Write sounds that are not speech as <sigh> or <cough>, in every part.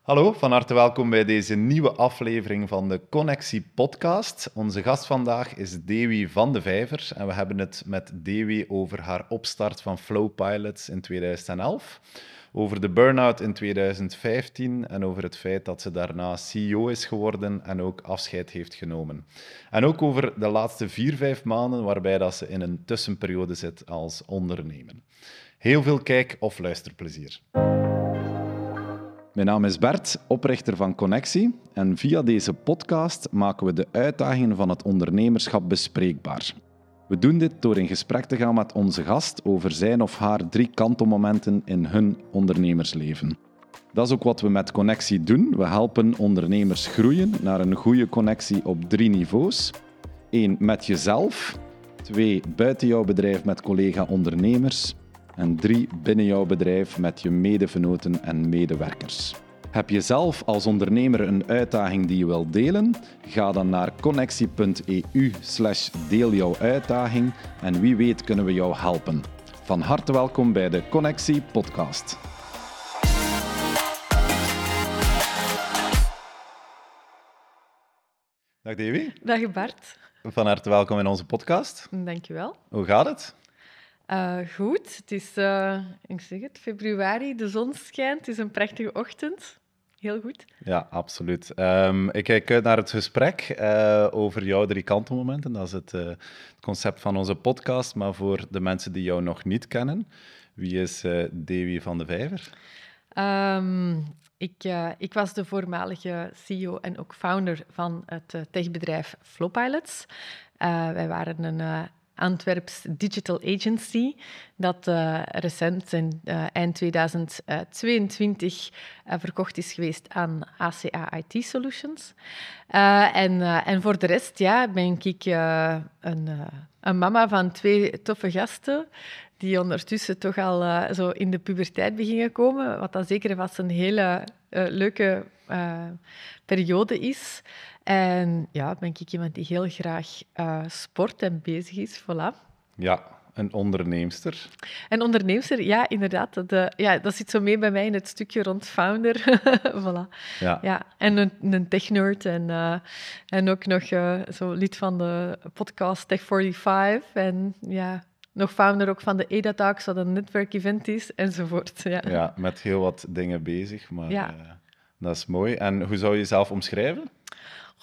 Hallo, van harte welkom bij deze nieuwe aflevering van de Connectie Podcast. Onze gast vandaag is Dewi van de Vijver en we hebben het met Dewi over haar opstart van Flow Pilots in 2011, over de burn-out in 2015 en over het feit dat ze daarna CEO is geworden en ook afscheid heeft genomen. En ook over de laatste vier, vijf maanden waarbij dat ze in een tussenperiode zit als ondernemer. Heel veel kijk- of luisterplezier. Mijn naam is Bert, oprichter van Connectie. En via deze podcast maken we de uitdagingen van het ondernemerschap bespreekbaar. We doen dit door in gesprek te gaan met onze gast over zijn of haar drie kantelmomenten in hun ondernemersleven. Dat is ook wat we met Connectie doen. We helpen ondernemers groeien naar een goede connectie op drie niveaus. Eén, met jezelf. Twee, buiten jouw bedrijf met collega-ondernemers. En drie, binnen jouw bedrijf met je medevenoten en medewerkers. Heb je zelf als ondernemer een uitdaging die je wilt delen? Ga dan naar connectie.eu slash deel jouw uitdaging en wie weet kunnen we jou helpen. Van harte welkom bij de Connectie podcast. Dag Davy. Dag Bart. Van harte welkom in onze podcast. Dankjewel. Hoe gaat het? Uh, goed, het is, uh, ik zeg het, februari, de zon schijnt, het is een prachtige ochtend. Heel goed. Ja, absoluut. Um, ik kijk uit naar het gesprek uh, over jouw drie kantenmomenten. Dat is het, het, concept van onze podcast. Maar voor de mensen die jou nog niet kennen, wie is Davy van de Vijver? Um, ik, ik, was de voormalige CEO en ook founder van het techbedrijf Flowpilots. wij waren een Antwerps Digital Agency, dat uh, recent in uh, eind 2022 uh, verkocht is geweest aan ACA IT Solutions. en, en voor de rest ja, ben ik een, een mama van twee toffe gasten die ondertussen toch al zo in de puberteit beginnen komen, wat dan zeker vast een hele leuke periode is. En ja, ben ik iemand die heel graag uh, sport en bezig is. Voilà. Ja, een onderneemster. Een onderneemster, ja, inderdaad. De, ja, dat zit zo mee bij mij in het stukje rond founder. <laughs> voilà. Ja. ja. En een, een tech-nerd en, uh, en ook nog uh, zo lid van de podcast Tech45. En ja, nog founder ook van de EDA Talks, wat een netwerkevent is, enzovoort. Ja. ja, met heel wat dingen bezig, maar ja. dat is mooi. En hoe zou je jezelf omschrijven?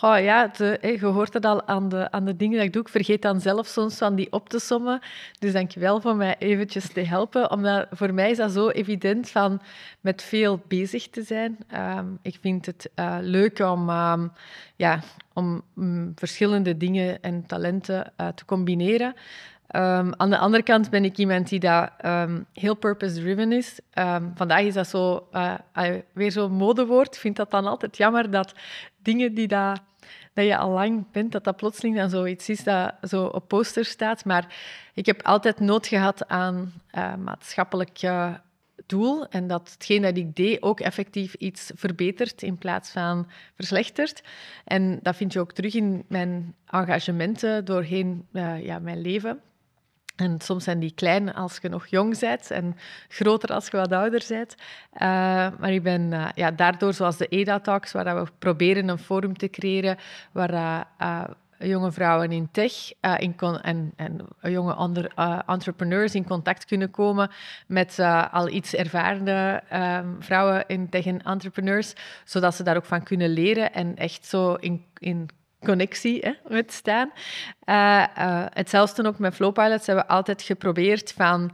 Oh ja, de, je hoort het al aan de, aan de dingen dat ik doe. Ik vergeet dan zelf soms van die op te sommen. Dus dank je wel voor mij eventjes te helpen. Omdat voor mij is dat zo evident van met veel bezig te zijn. Um, ik vind het uh, leuk om, um, ja, om um, verschillende dingen en talenten uh, te combineren. Um, aan de andere kant ben ik iemand die dat, um, heel purpose-driven is. Um, vandaag is dat zo, uh, weer zo'n modewoord. Ik vind dat dan altijd jammer dat dingen die dat, dat je al lang bent, dat dat plotseling dan zoiets is dat zo op poster staat. Maar ik heb altijd nood gehad aan uh, maatschappelijk uh, doel en dat hetgeen dat ik deed ook effectief iets verbetert in plaats van verslechtert. En dat vind je ook terug in mijn engagementen doorheen ja, mijn leven. En soms zijn die klein als je nog jong bent en groter als je wat ouder bent. Uh, maar ik ben uh, ja, daardoor, zoals de EDA Talks, waar we proberen een forum te creëren waar uh, jonge vrouwen in tech in en, en jonge onder, entrepreneurs in contact kunnen komen met al iets ervaren ehm, vrouwen in tech en entrepreneurs, zodat ze daar ook van kunnen leren en echt zo in, in connectie hè, met staan. Uh, uh, hetzelfde ook met Flowpilots hebben we altijd geprobeerd van...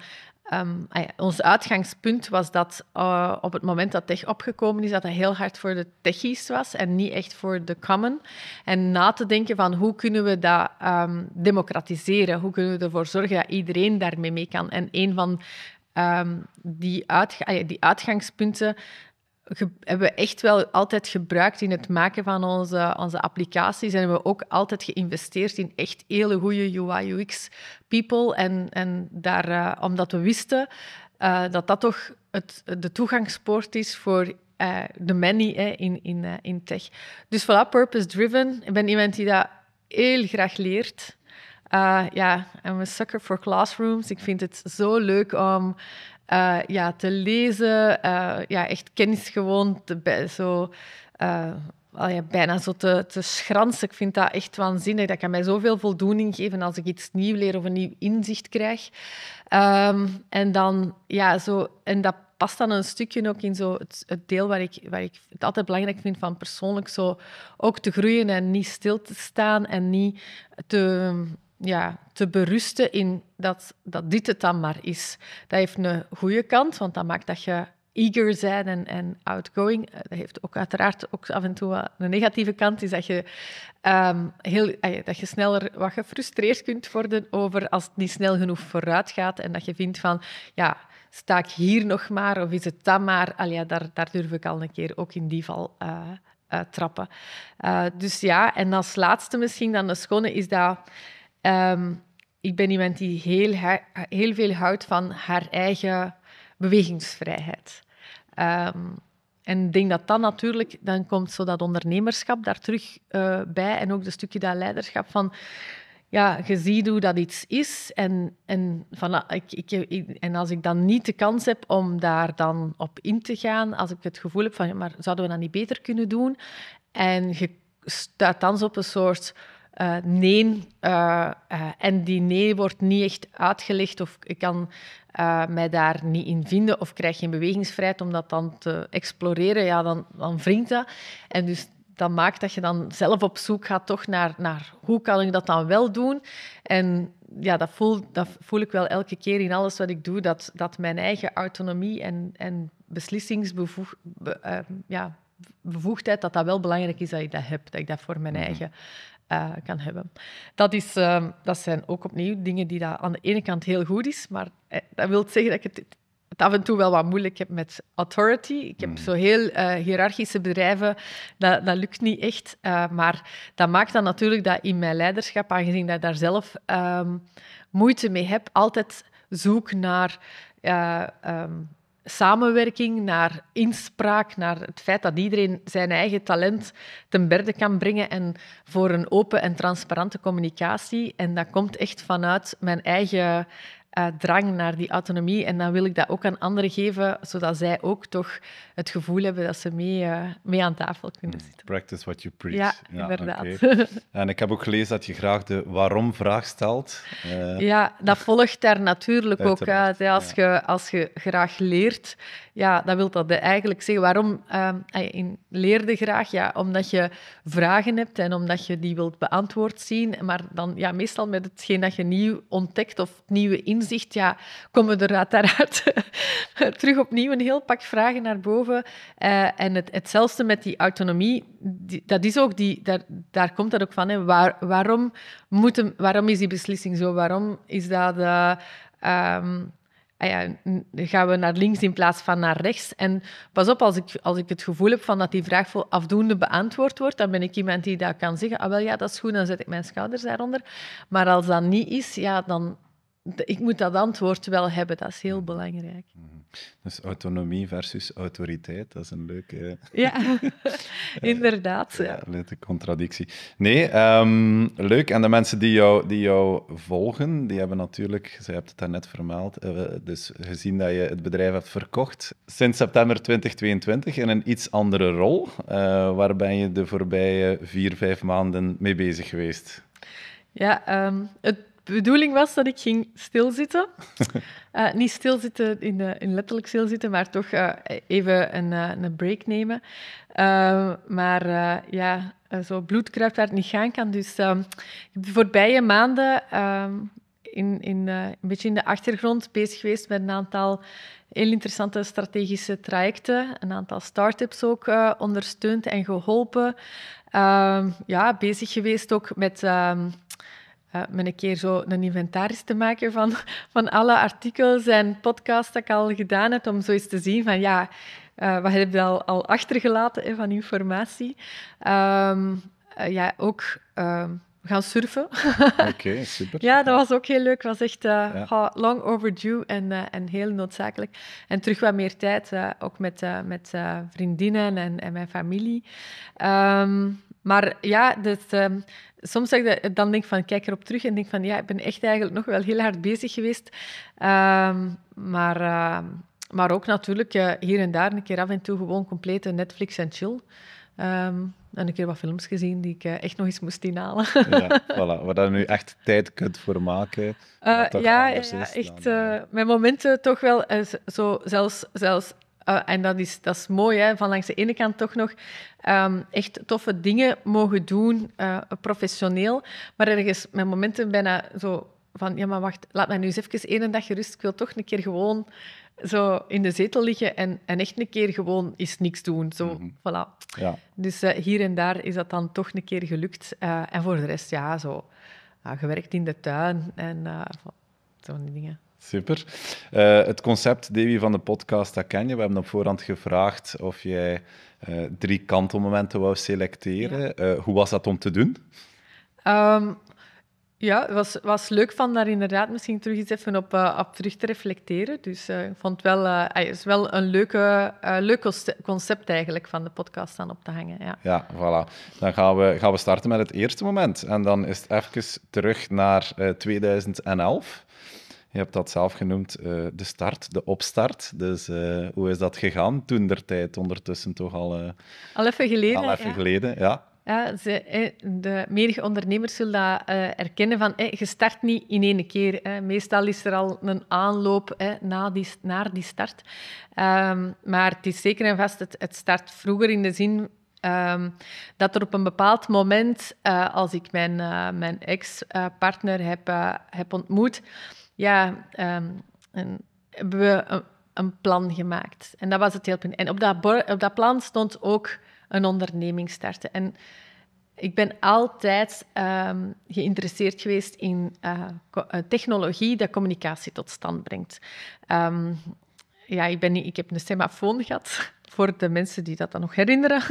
Um, ons uitgangspunt was dat uh, op het moment dat tech opgekomen is, dat dat heel hard voor de techies was en niet echt voor de common. En na te denken van hoe kunnen we dat um, democratiseren? Hoe kunnen we ervoor zorgen dat iedereen daarmee mee kan? En een van um, die, uitga die uitgangspunten hebben we echt wel altijd gebruikt in het maken van onze, onze applicaties. En hebben we ook altijd geïnvesteerd in echt hele goede UI-UX-people. En, en daar, uh, omdat we wisten uh, dat dat toch het, de toegangspoort is voor uh, de many hè, in, in, in tech. Dus voilà, purpose-driven. Ik ben iemand die dat heel graag leert. ja, I'm a sucker for classrooms. Ik vind het zo leuk om uh, ja, te lezen, uh, ja, echt kennis gewoon te, zo, uh, ja, bijna zo te, te schransen. Ik vind dat echt waanzinnig. Dat kan mij zoveel voldoening geven als ik iets nieuw leer of een nieuw inzicht krijg. Um, en dan, ja, zo, en dat past dan een stukje ook in zo het, het, deel waar ik, waar ik het altijd belangrijk vind van persoonlijk zo ook te groeien en niet stil te staan en niet te, ja, te berusten in dat, dat dit het dan maar is. Dat heeft een goede kant, want dat maakt dat je eager zijn en, en outgoing. Eh, dat heeft ook uiteraard ook af en toe een negatieve kant, is dat je, um, heel, dat je sneller wat gefrustreerd kunt worden over als het niet snel genoeg vooruit gaat en dat je vindt van, ja, sta ik hier nog maar of is het dan maar? Al daar, daar durf ik al een keer ook in die val uh, trappen. dus ja, en als laatste misschien dan de schone is dat... Um, ik ben iemand die heel, heel veel houdt van haar eigen bewegingsvrijheid. Um, en ik denk dat dan natuurlijk, dan komt zo dat ondernemerschap daar terug uh, bij en ook een stukje dat leiderschap van, ja, je ziet hoe dat iets is en, en, van, ah, ik, ik, en als ik dan niet de kans heb om daar dan op in te gaan, als ik het gevoel heb van, ja, maar zouden we dat niet beter kunnen doen? En je stuit dan op een soort uh, nee. Uh, uh, en die nee wordt niet echt uitgelegd of ik kan mij daar niet in vinden of krijg geen bewegingsvrijheid om dat dan te exploreren, ja, dan, dan wringt dat. En dus dat maakt dat je dan zelf op zoek gaat toch naar, naar hoe kan ik dat dan wel doen. En ja, dat voel, dat voel ik wel elke keer in alles wat ik doe, dat, dat mijn eigen autonomie en, en beslissingsbevoegdheid, ja, bevoegdheid, dat dat wel belangrijk is dat ik dat heb, dat ik dat voor mijn mhm. eigen uh, kan hebben. Dat, is, uh, dat zijn ook opnieuw dingen die dat aan de ene kant heel goed is, maar eh, dat wil zeggen dat ik het, het, af en toe wel wat moeilijk heb met authority. Ik heb mm. zo heel uh, hiërarchische bedrijven, dat, dat lukt niet echt. maar dat maakt dan natuurlijk dat in mijn leiderschap, aangezien dat ik daar zelf um, moeite mee heb, altijd zoek naar... Um, samenwerking, naar inspraak, naar het feit dat iedereen zijn eigen talent ten berde kan brengen en voor een open en transparante communicatie. En dat komt echt vanuit mijn eigen uh, drang naar die autonomie. En dan wil ik dat ook aan anderen geven, zodat zij ook toch het gevoel hebben dat ze mee, uh, mee aan tafel kunnen hmm. zitten. Practice what you preach. Ja, ja inderdaad. <laughs> En ik heb ook gelezen dat je graag de waarom-vraag stelt. Uh, ja, dat <laughs> volgt daar natuurlijk ook uit. Als, je, als je graag leert, ja, dat wil dat eigenlijk zeggen. Waarom uh, leerde graag? Ja, omdat je vragen hebt en omdat je die wilt beantwoord zien. Maar dan ja, meestal met hetgeen dat je nieuw ontdekt of nieuwe inzicht, ja, komen er uiteraard <laughs> terug opnieuw een heel pak vragen naar boven. Uh, en het, hetzelfde met die autonomie, dat is ook die, daar, daar komt dat ook van. Hè. Waar, waarom, moet waarom is die beslissing zo? Waarom is dat... Uh, ja, gaan we naar links in plaats van naar rechts. En pas op, als ik, als ik het gevoel heb van dat die vraag voor afdoende beantwoord wordt, dan ben ik iemand die dat kan zeggen, ah wel ja, dat is goed, dan zet ik mijn schouders daaronder. Maar als dat niet is, ja, dan... Ik moet dat antwoord wel hebben, dat is heel mhm. belangrijk. Mhm. Dus autonomie versus autoriteit, dat is een leuke... <laughs> Ja, <laughs> inderdaad. Ja, leuke contradictie. Nee, um, leuk. En de mensen die jou, die jou volgen, die hebben natuurlijk, ze hebt het daarnet vermeld, uh, dus gezien dat je het bedrijf hebt verkocht sinds september 2022 in een iets andere rol. Uh, waar ben je de voorbije vier, vijf maanden mee bezig geweest? Ja, um, het bedoeling was dat ik ging stilzitten. uh, <laughs> niet stilzitten in, in letterlijk stilzitten, maar toch uh, even een, een break nemen. maar ja, zo bloedkruip waar het niet gaan kan. Dus de voorbije maanden ehm, in, in, een beetje in de achtergrond bezig geweest met een aantal heel interessante strategische trajecten. Een aantal start-ups ook ondersteund en geholpen. Ehm, ja, bezig geweest ook met... Uh, met een keer zo een inventaris te maken van, van alle artikels en podcasts dat ik al gedaan heb, om zo eens te zien van ja, uh, wat heb je al, al achtergelaten hè, van informatie. Um, uh, ja, ook uh, gaan surfen. <laughs> Oké, super. ja, dat was ook heel leuk. Was echt ja. long overdue en, en heel noodzakelijk. En terug wat meer tijd, ook met, met vriendinnen en, en mijn familie. Um, maar ja, dus, ehm, soms zeg je, dan denk ik van, kijk erop terug en denk van, ja, ik ben echt eigenlijk nog wel heel hard bezig geweest. Ehm, maar, ehm, maar ook natuurlijk uh, hier en daar een keer af en toe gewoon complete Netflix en chill. Um, en een keer wat films gezien die ik uh, echt nog eens moest inhalen. ja, <laughs> voilà. Waar je nu echt tijd kunt voor maken. Uh, ja, ja, echt dan, mijn momenten toch wel, zo, zelfs, zelfs uh, en dat is, dat is mooi, hè? van langs de ene kant toch nog um, echt toffe dingen mogen doen, uh, professioneel. Maar ergens mijn momenten bijna zo van, ja maar wacht, laat mij nu eens even één dag gerust. Ik wil toch een keer gewoon zo in de zetel liggen en, en echt een keer gewoon eens niks doen. Zo, mm -hmm. voilà. Ja. Dus uh, hier en daar is dat dan toch een keer gelukt. en voor de rest, ja, zo gewerkt in de tuin en zo'n dingen. Super. Uh, het concept, Davy, van de podcast, dat ken je. We hebben op voorhand gevraagd of jij uh, drie kantelmomenten wou selecteren. Ja. Uh, hoe was dat om te doen? Um, ja, het was, was leuk van daar inderdaad misschien terug eens even op, op terug te reflecteren. Dus ik vond het wel, het is wel een leuke, leuk concept eigenlijk van de podcast aan op te hangen. Ja, ja voilà. Dan gaan we, gaan we starten met het eerste moment. En dan is het even terug naar 2011. Je hebt dat zelf genoemd, uh, de start, de opstart. Dus uh, hoe is dat gegaan toen der tijd? Ondertussen toch al... Uh, al even geleden. Al even ja. geleden, ja. Ja, ze, de menige ondernemers zullen dat erkennen van, je start niet in één keer. Meestal is er al een aanloop na die, naar die start. Um, maar het is zeker en vast, het, het start vroeger in de zin Um, dat er op een bepaald moment, uh, als ik mijn, uh, mijn ex-partner heb, uh, heb ontmoet, ja, en hebben we een, plan gemaakt. En dat was het. En op dat, op dat plan stond ook een onderneming starten. En ik ben altijd um, geïnteresseerd geweest in uh, technologie dat communicatie tot stand brengt. Um, ja, ik, ben ik heb een semafoon gehad voor de mensen die dat dan nog herinneren.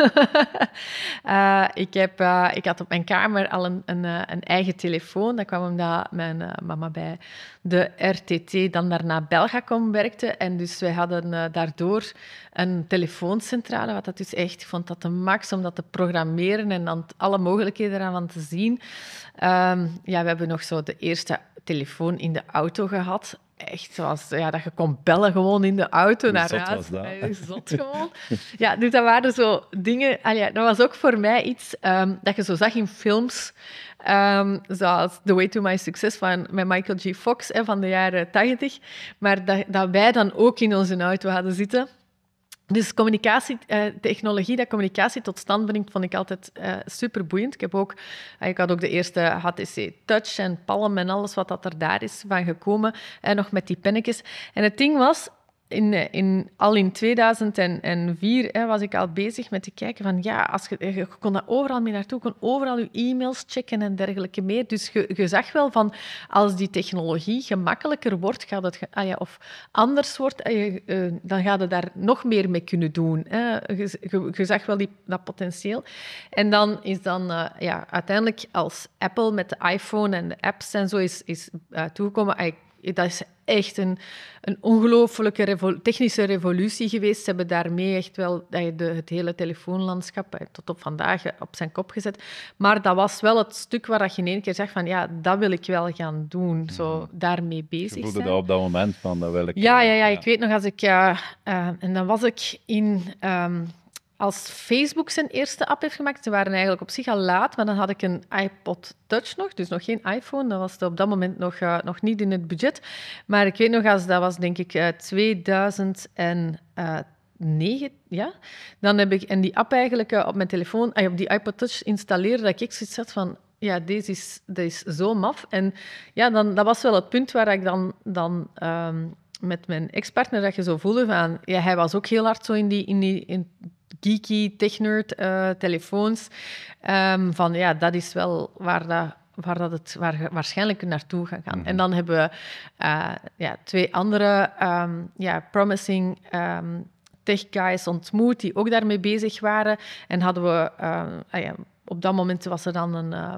uh, <laughs> ik, heb, uh, ik had op mijn kamer al een, een, uh, een eigen telefoon. Dat kwam omdat mijn mama bij de RTT, dan daarna Belgacom werkte. En dus wij hadden daardoor een telefooncentrale, wat dat dus echt, ik vond dat de max om dat te programmeren en dan alle mogelijkheden eraan te zien. Um, ja, we hebben nog zo de eerste telefoon in de auto gehad echt zoals ja, dat je kon bellen gewoon in de auto Hoe naar zot huis. was dat? Nee, Zot gewoon. <laughs> ja, dus dat waren zo dingen... Dat was ook voor mij iets um, dat je zo zag in films. Um, zoals The Way to My Success van, met Michael G. Fox van de jaren tachtig. Maar dat, wij dan ook in onze auto hadden zitten. Dus communicatietechnologie, dat communicatie tot stand brengt, vond ik altijd uh, super boeiend. Ik, heb ook, uh, ik had ook de eerste HTC Touch en Palm en alles wat dat er daar is van gekomen. En nog met die pennetjes. En het ding was, in, in, al in 2004 hè, was ik al bezig met te kijken van ja, als je, je kon daar overal mee naartoe, kon overal je e-mails checken en dergelijke meer. Dus je, zag wel van als die technologie gemakkelijker wordt, gaat het, ah ja, of anders wordt, uh, dan gaat je daar nog meer mee kunnen doen. Hè. Je, zag wel die, dat potentieel. En dan is dan ja, uiteindelijk als Apple met de iPhone en de apps en zo is, is toegekomen, dat is echt een, een ongelooflijke revo technische revolutie geweest. Ze hebben daarmee echt wel de, het hele telefoonlandschap tot op vandaag op zijn kop gezet. Maar dat was wel het stuk waar je in één keer zegt van ja, dat wil ik wel gaan doen. Zo Mhm. daarmee bezig Je voelde zijn. dat op dat moment van, dat wil ik. Ja, eh, ja, ja, ik weet nog als ik... Uh, uh, en dan was ik in... Um, als Facebook zijn eerste app heeft gemaakt, ze waren eigenlijk op zich al laat, maar dan had ik een iPod Touch nog, dus nog geen iPhone. Dat was op dat moment nog, uh, nog niet in het budget. Maar ik weet nog, als dat was denk ik 2009, ja. Dan heb ik en die app eigenlijk op mijn telefoon, op die iPod Touch installeren, dat ik zoiets had van, ja, deze is, deze is zo maf. En ja, dan, dat was wel het punt waar ik dan... dan um, met mijn ex-partner dat je zo voelde van... Ja, hij was ook heel hard zo in die... In die in geeky, technerd uh, telefoons. Um, van ja, dat is wel waar dat, waar dat het waar waarschijnlijk naartoe gaat gaan. Mm -hmm. En dan hebben we uh, ja, twee andere um, ja, promising um, tech guys ontmoet die ook daarmee bezig waren. En hadden we uh, ah ja, op dat moment was er dan een, uh,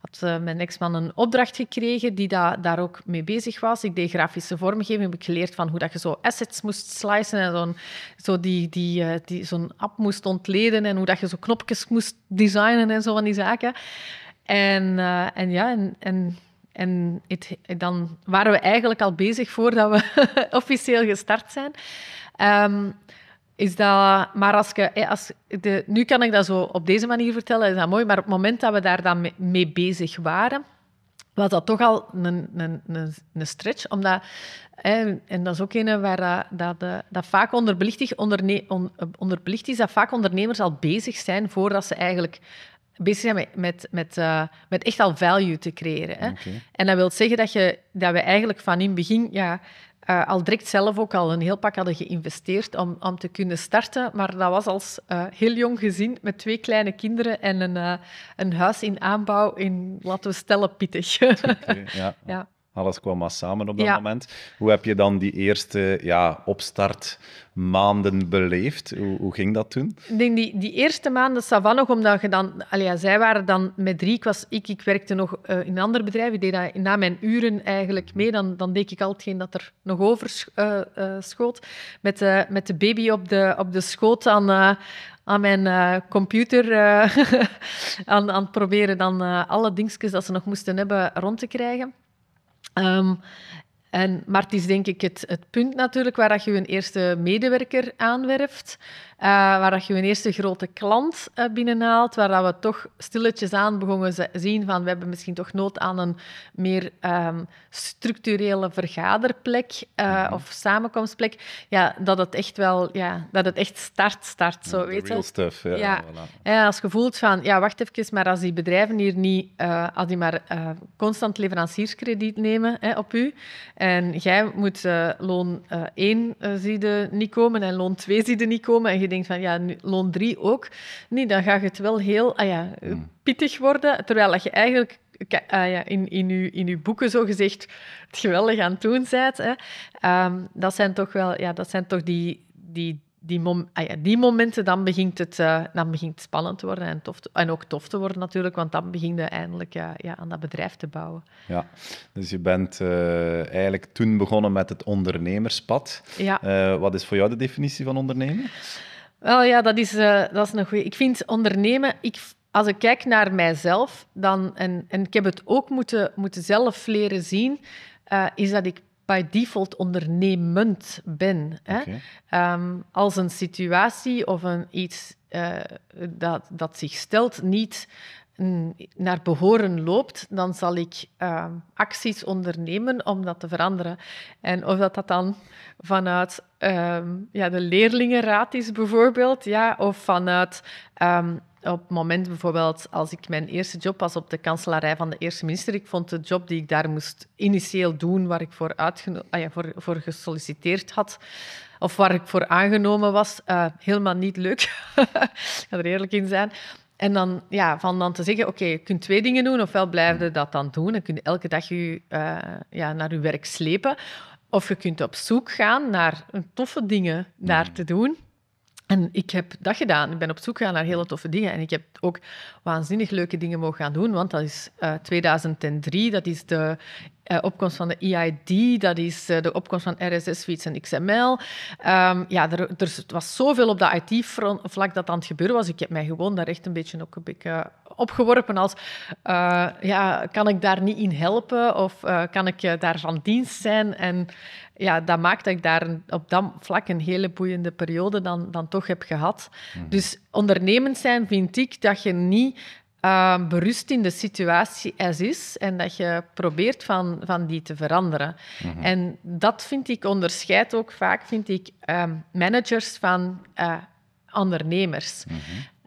had mijn ex-man een opdracht gekregen die da daar ook mee bezig was. Ik deed grafische vormgeving, heb ik geleerd van hoe dat je zo assets moest slicen en zo'n zo die, die, die, zo'n app moest ontleden en hoe dat je zo knopjes moest designen en zo van die zaken. En, en ja, en, en en dan waren we eigenlijk al bezig voordat we <laughs> officieel gestart zijn. Um, is dat, maar als je, als de, nu kan ik dat zo op deze manier vertellen, is dat mooi. Maar op het moment dat we daar dan mee, bezig waren, was dat toch al een, een, een, een stretch. Omdat, en dat is ook een waar dat, dat, dat vaak onderbelicht, onderne, onderbelicht is, dat vaak ondernemers al bezig zijn voordat ze eigenlijk bezig zijn met, met, met, uh, met echt al value te creëren. Hè. En dat wil zeggen dat, je, dat we eigenlijk van in het begin ja, uh, al direct zelf ook al een heel pak hadden geïnvesteerd om, om te kunnen starten. Maar dat was als uh, heel jong gezin met twee kleine kinderen en een, een huis in aanbouw in, laten we stellen, pittig. Okay, ja. <laughs> ja. Alles kwam maar samen op dat moment. Hoe heb je dan die eerste ja, opstartmaanden beleefd? Hoe, hoe, ging dat toen? Ik denk die, die eerste maanden, Savan nog, omdat je dan... Allee, zij waren dan met drie, ik was ik, ik werkte nog uh, in een ander bedrijf, ik deed dat na mijn uren eigenlijk mee, dan, dan deed ik al hetgeen dat er nog over uh, uh, schoot. Met, met de baby op de, op de schoot aan aan mijn uh, computer uh, <laughs> aan, aan het proberen dan uh, alle dingetjes dat ze nog moesten hebben rond te krijgen. Um, en, maar het is denk ik het, het punt natuurlijk waar dat je een eerste medewerker aanwerft, waar dat je een eerste grote klant uh, binnenhaalt, waar dat we toch stilletjes aan begonnen te zien van we hebben misschien toch nood aan een meer um, structurele vergaderplek uh, of samenkomstplek. Ja, dat het echt wel, ja, dat het echt start, start, zo, weet je. stuff, ja. ja. Voilà. als je voelt van, ja, wacht even, maar als die bedrijven hier niet, als die maar constant leverancierskrediet nemen hè, op u, en jij moet uh, loon uh, 1 uh, zie je niet komen en loon 2 zie je niet komen. En je denkt van, ja, nu, loon 3 ook. Nee, dan gaat het wel heel ah, ja, hmm. pittig worden. Terwijl dat je eigenlijk ah, ja, in, in, je, in uw boeken zo gezegd het geweldig aan het doen bent. Hè. Um, dat zijn toch wel ja, dat zijn toch die, die die, mom ah ja, die momenten, dan begint, het, uh, dan begint het spannend te worden en, tof te, en ook tof te worden natuurlijk, want dan begin je eindelijk uh, ja, aan dat bedrijf te bouwen. Ja, dus je bent uh, eigenlijk toen begonnen met het ondernemerspad. Ja. wat is voor jou de definitie van ondernemen? Wel ja, dat is, dat is een goeie. Ik vind ondernemen... Ik, als ik kijk naar mijzelf, dan, en, en ik heb het ook moeten, moeten zelf leren zien, is dat ik by default ondernemend ben. Hè? Ehm, als een situatie of een iets uh, dat, dat zich stelt niet naar behoren loopt, dan zal ik uh, acties ondernemen om dat te veranderen. En of dat, dat dan vanuit um, ja, de leerlingenraad is bijvoorbeeld, ja, of vanuit um, op het moment bijvoorbeeld, als ik mijn eerste job was op de kanselarij van de eerste minister, ik vond de job die ik daar moest initieel doen, waar ik voor, ah ja, voor, voor gesolliciteerd had, of waar ik voor aangenomen was, uh, helemaal niet leuk. <laughs> ik ga er eerlijk in zijn. En dan, ja, van dan te zeggen, oké, je kunt twee dingen doen. Ofwel blijf je dat dan doen en kun je elke dag je, uh, ja, naar je werk slepen. Of je kunt op zoek gaan naar toffe dingen daar mm. te doen. En ik heb dat gedaan. Ik ben op zoek gegaan naar hele toffe dingen. En ik heb ook waanzinnig leuke dingen mogen gaan doen. Want dat is uh, eh, 2003, dat is de uh, opkomst van de EID, dat is uh, de opkomst van RSS, Feeds en XML. Um, ja, er, er, was zoveel op dat IT-vlak dat aan het gebeuren was. Ik heb mij gewoon daar echt een beetje ook opgeworpen als ja, kan ik daar niet in helpen of kan ik daar van dienst zijn? En ja, dat maakt dat ik daar op dat vlak een hele boeiende periode dan, dan toch heb gehad. Mhm. Dus ondernemend zijn vind ik dat je niet uh, berust in de situatie als is en dat je probeert van, van die te veranderen. Mhm. En dat vind ik onderscheidt ook vaak, vind ik, uh, managers van uh, ondernemers. Mhm.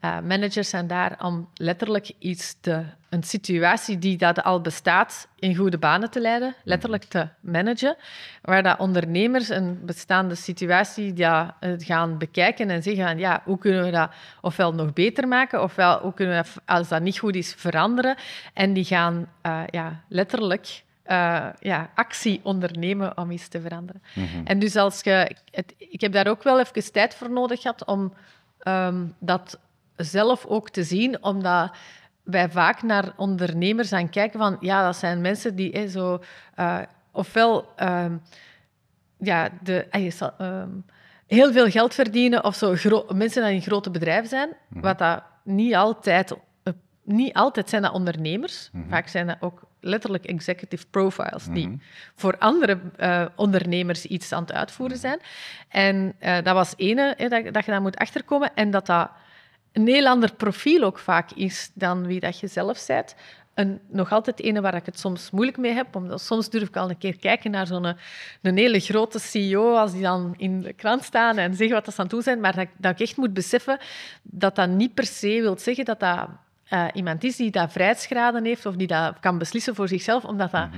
Uh, managers zijn daar om letterlijk iets te, een situatie die dat al bestaat in goede banen te leiden, letterlijk te managen, waar dat ondernemers een bestaande situatie ja, gaan bekijken en zeggen van, ja, hoe kunnen we dat ofwel nog beter maken, ofwel hoe kunnen we dat, als dat niet goed is, veranderen. En die gaan uh, ja, letterlijk uh, ja, actie ondernemen om iets te veranderen. Mm -hmm. En dus als je... Het, ik heb daar ook wel even tijd voor nodig gehad om um, dat zelf ook te zien, omdat wij vaak naar ondernemers aan kijken van, ja, dat zijn mensen die eh, zo, uh, ofwel ehm, ja, de, uh, heel veel geld verdienen of zo mensen die in grote bedrijven zijn, mhm. wat dat niet altijd, niet altijd zijn dat ondernemers. Mhm. Vaak zijn dat ook letterlijk executive profiles die mhm. voor andere ondernemers iets aan het uitvoeren zijn. En dat was ene, dat, dat je daar moet achterkomen en dat dat een heel ander profiel ook vaak is dan wie dat je zelf bent. En nog altijd ene waar ik het soms moeilijk mee heb, omdat soms durf ik al een keer kijken naar zo'n een, hele grote CEO, als die dan in de krant staan en zeggen wat ze aan doen zijn, maar dat, dat ik echt moet beseffen dat dat niet per se wil zeggen dat dat uh, iemand is die dat vrijheidsgraden heeft of die dat kan beslissen voor zichzelf, omdat, dat, mhm.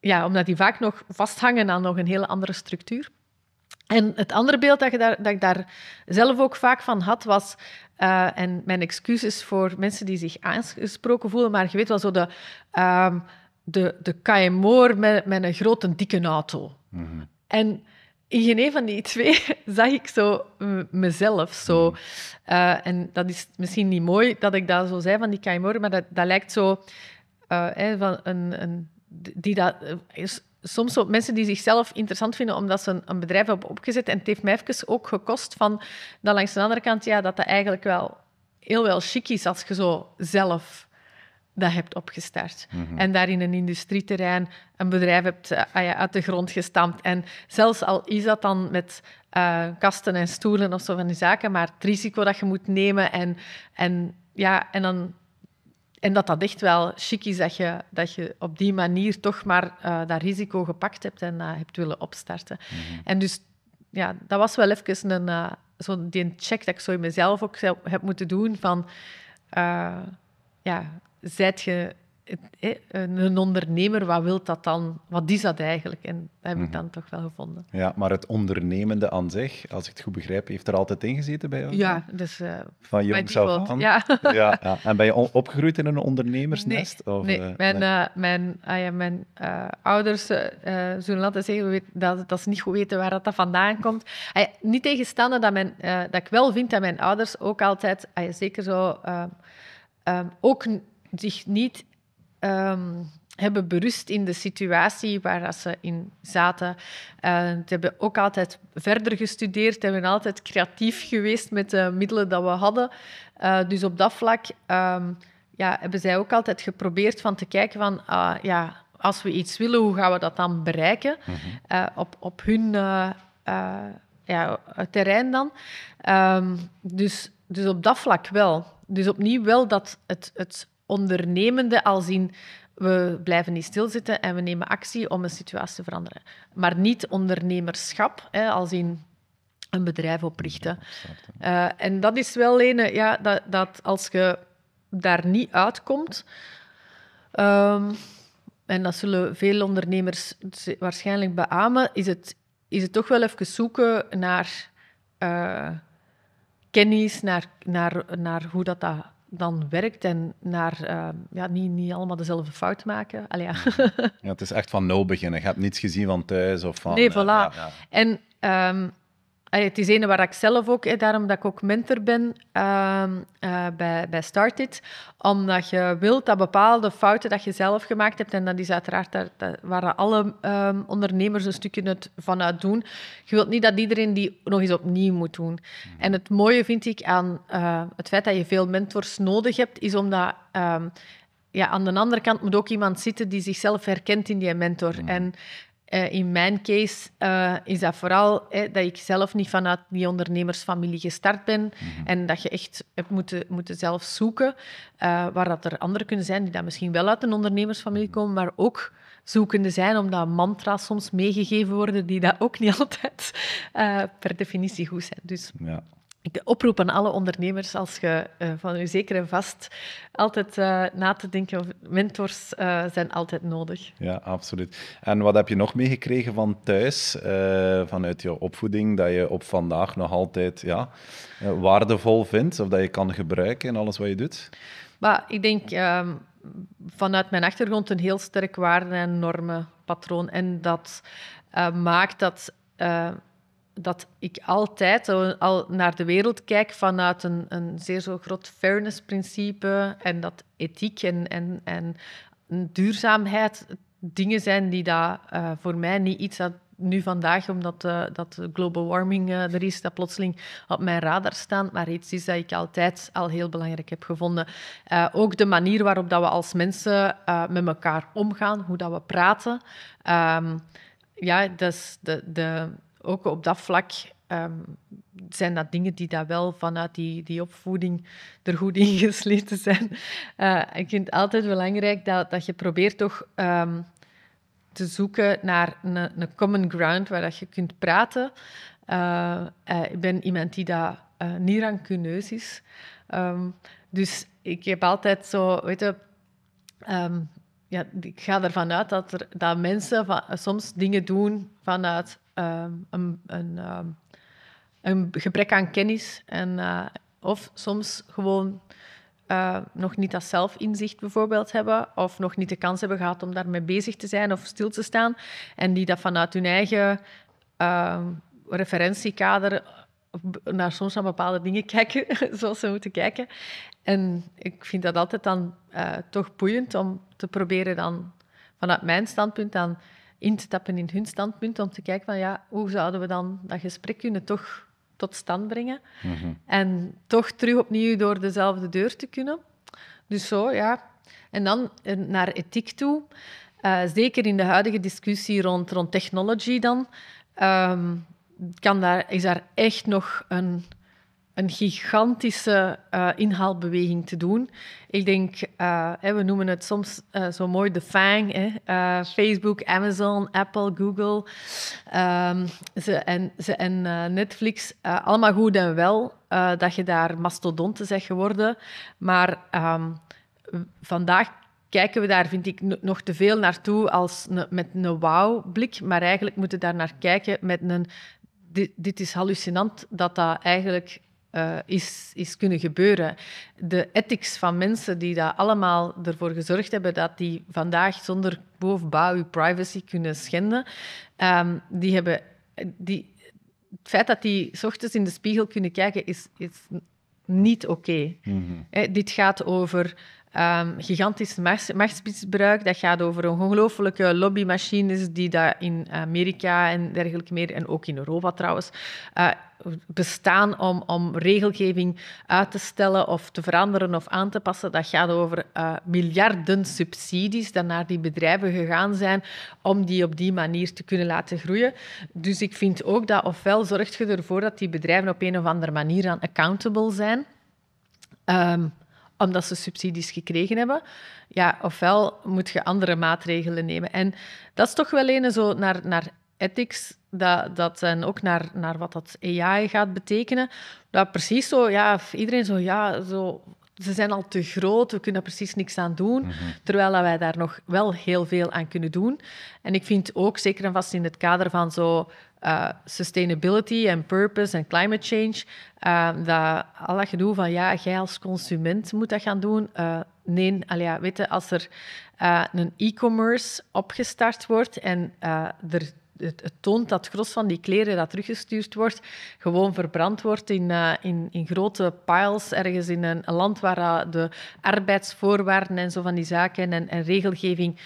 ja, omdat die vaak nog vasthangen aan nog een hele andere structuur. En het andere beeld dat, je daar, dat ik daar zelf ook vaak van had, was... Uh, en mijn excuses voor mensen die zich aangesproken voelen, maar je weet wel zo de... Uh, de, de KMO'er met, met een grote, dikke auto. Mm En in geen een van die twee <laughs> zag ik zo mezelf. Zo. Mhm. Uh, en dat is misschien niet mooi dat ik dat zo zei van die KMO'er, maar dat, dat lijkt zo... Uh, van een, een, die dat is soms zo mensen die zichzelf interessant vinden omdat ze een, een, bedrijf hebben opgezet. En het heeft mij even ook gekost van dat langs de andere kant, ja, dat dat eigenlijk wel heel wel chic is als je zo zelf dat hebt opgestart. Mhm. En daar in een industrieterrein een bedrijf hebt uh, uit de grond gestampt. En zelfs al is dat dan met uh, kasten en stoelen of zo van die zaken, maar het risico dat je moet nemen en, en, ja, en dan en dat dat echt wel chic is dat je, dat je op die manier toch maar uh, dat risico gepakt hebt en uh, hebt willen opstarten. Mhm. En dus ja, dat was wel even een, uh, zo die check dat ik zo in mezelf ook heb moeten doen van... ja, zijt je een ondernemer, wat wil dat dan? Wat is dat eigenlijk? En dat heb ik mhm. dan toch wel gevonden. Ja, maar het ondernemende aan zich, als ik het goed begrijp, heeft er altijd in gezeten bij jou? Ja, dus... Uh, Van jongs af aan? Ja. <laughs> ja. ja. En ben je opgegroeid in een ondernemersnest? Nee, of, nee. Uh, mijn, nee. Uh, mijn, ah ja, mijn ouders zullen altijd zeggen dat, dat ze niet goed weten waar dat vandaan komt. Ah niet tegenstaande dat, mijn, dat ik wel vind dat mijn ouders ook altijd, ah zeker zo... ook zich niet um, hebben berust in de situatie waar ze in zaten. Uh, ze hebben ook altijd verder gestudeerd, hebben altijd creatief geweest met de middelen dat we hadden. Uh, dus op dat vlak um, ja, hebben zij ook altijd geprobeerd van te kijken van... Uh, ja, als we iets willen, hoe gaan we dat dan bereiken? Mm -hmm. op, op hun ja, terrein dan. Um, dus, dus op dat vlak wel. Dus opnieuw wel dat het, het ondernemende als in we blijven niet stilzitten en we nemen actie om een situatie te veranderen. Maar niet ondernemerschap, hè, als in een bedrijf oprichten. Uh, en dat is wel een, ja, dat, dat als je daar niet uitkomt, um, en dat zullen veel ondernemers waarschijnlijk beamen, is het, is het toch wel even zoeken naar uh, kennis, naar, naar, naar hoe dat, dat dan werkt en naar uh, ja, niet, niet allemaal dezelfde fout maken. Allee, ja. ja, het is echt van nul beginnen. Je hebt niets gezien van thuis of van... Nee, voilà. Ja, ja. En um, het is een waar ik zelf ook, daarom dat ik ook mentor ben uh, uh, bij, bij Startit, omdat je wilt dat bepaalde fouten dat je zelf gemaakt hebt, en dat is uiteraard daar, waar alle um, ondernemers een stukje het vanuit doen, je wilt niet dat iedereen die nog eens opnieuw moet doen. Mhm. En het mooie vind ik aan uh, het feit dat je veel mentors nodig hebt, is omdat... Um, ja, aan de andere kant moet ook iemand zitten die zichzelf herkent in die mentor. Mhm. En uh, in mijn case uh, is dat vooral dat ik zelf niet vanuit die ondernemersfamilie gestart ben mm -hmm. en dat je echt hebt moeten, moeten zelf zoeken, uh, waar dat er anderen kunnen zijn die dat misschien wel uit een ondernemersfamilie mhm. komen, maar ook zoekende zijn, omdat mantra's soms meegegeven worden die dat ook niet <laughs> altijd per definitie goed zijn. Dus ja ik oproep aan alle ondernemers, als je uh, van u zeker en vast altijd uh, na te denken, of mentors uh, zijn altijd nodig. Ja, absoluut. En wat heb je nog meegekregen van thuis, vanuit je opvoeding, dat je op vandaag nog altijd ja, waardevol vindt, of dat je kan gebruiken in alles wat je doet? Maar ik denk um, vanuit mijn achtergrond een heel sterk waarden- en normenpatroon. En dat maakt dat dat ik altijd al naar de wereld kijk vanuit een, een zeer zo groot fairness-principe en dat ethiek en, en, en duurzaamheid dingen zijn die dat, uh, voor mij niet iets dat nu vandaag, omdat uh, dat global warming uh, er is, dat plotseling op mijn radar staan, maar iets is dat ik altijd al heel belangrijk heb gevonden. Ook de manier waarop dat we als mensen met elkaar omgaan, hoe dat we praten. Um, ja, dus de, de, ook op dat vlak um, zijn dat dingen die daar wel vanuit die, die opvoeding er goed ingesleten zijn. ik vind het altijd belangrijk dat, dat je probeert toch... Um, te zoeken naar een, een common ground waar dat je kunt praten. Uh, uh, ik ben iemand die uh, niet rancuneus is. Um, dus ik heb altijd zo, weet je, ja, ik ga ervan uit dat, er, dat mensen soms dingen doen vanuit um, een, een, een, gebrek aan kennis. En, of soms gewoon uh, nog niet dat zelfinzicht bijvoorbeeld hebben, of nog niet de kans hebben gehad om daarmee bezig te zijn of stil te staan, en die dat vanuit hun eigen uh, referentiekader naar soms naar bepaalde dingen kijken, <laughs> zoals ze moeten kijken. En ik vind dat altijd dan uh, toch boeiend om te proberen dan vanuit mijn standpunt dan in te tappen in hun standpunt, om te kijken van ja, hoe zouden we dan dat gesprek kunnen toch tot stand brengen. Mhm. En toch terug opnieuw door dezelfde deur te kunnen. Dus zo, ja. En dan eh, naar ethiek toe. Uh, zeker in de huidige discussie rond, rond technology dan, um, kan daar, is daar echt nog een een gigantische uh, inhaalbeweging te doen. Ik denk, uh, we noemen het soms uh, zo mooi de FANG. Facebook, Amazon, Apple, Google um, ze, en, ze, en Netflix. allemaal goed en wel dat je daar mastodonten zegt geworden. Maar um, vandaag kijken we daar, vind ik, nog te veel naartoe als met een wauw-blik. Maar eigenlijk moeten we daar naar kijken met een... Dit is hallucinant dat dat eigenlijk uh, is, is kunnen gebeuren. De ethics van mensen die dat allemaal ervoor gezorgd hebben dat die vandaag zonder bovenbouw uw privacy kunnen schenden, um, die hebben... Die, het feit dat die s ochtends in de spiegel kunnen kijken, is, is niet oké. Okay. Mm -hmm. Dit gaat over Um, gigantisch machtsmisbruik. Dat gaat over ongelooflijke lobbymachines die daar in Amerika en dergelijke meer, en ook in Europa trouwens, uh, bestaan om, om regelgeving uit te stellen of te veranderen of aan te passen. Dat gaat over uh, miljarden subsidies die naar die bedrijven gegaan zijn om die op die manier te kunnen laten groeien. Dus ik vind ook dat ofwel zorgt je ervoor dat die bedrijven op een of andere manier aan accountable zijn. Um, omdat ze subsidies gekregen hebben. Ja, ofwel moet je andere maatregelen nemen. En dat is toch wel een zo naar, naar ethics, dat, dat en ook naar, naar wat dat AI gaat betekenen. Dat precies zo, ja, iedereen zo, ja, zo ze zijn al te groot, we kunnen precies niks aan doen. Mhm. Terwijl wij daar nog wel heel veel aan kunnen doen. En ik vind ook, zeker en vast in het kader van zo uh, sustainability en purpose en climate change, uh, dat al dat gedoe van ja, jij als consument moet dat gaan doen. Uh, nee, allee, weet je, als er een e-commerce opgestart wordt en er het, toont dat gros van die kleren dat teruggestuurd wordt, gewoon verbrand wordt in, in, in grote piles ergens in een, land waar de arbeidsvoorwaarden en zo van die zaken en, en regelgeving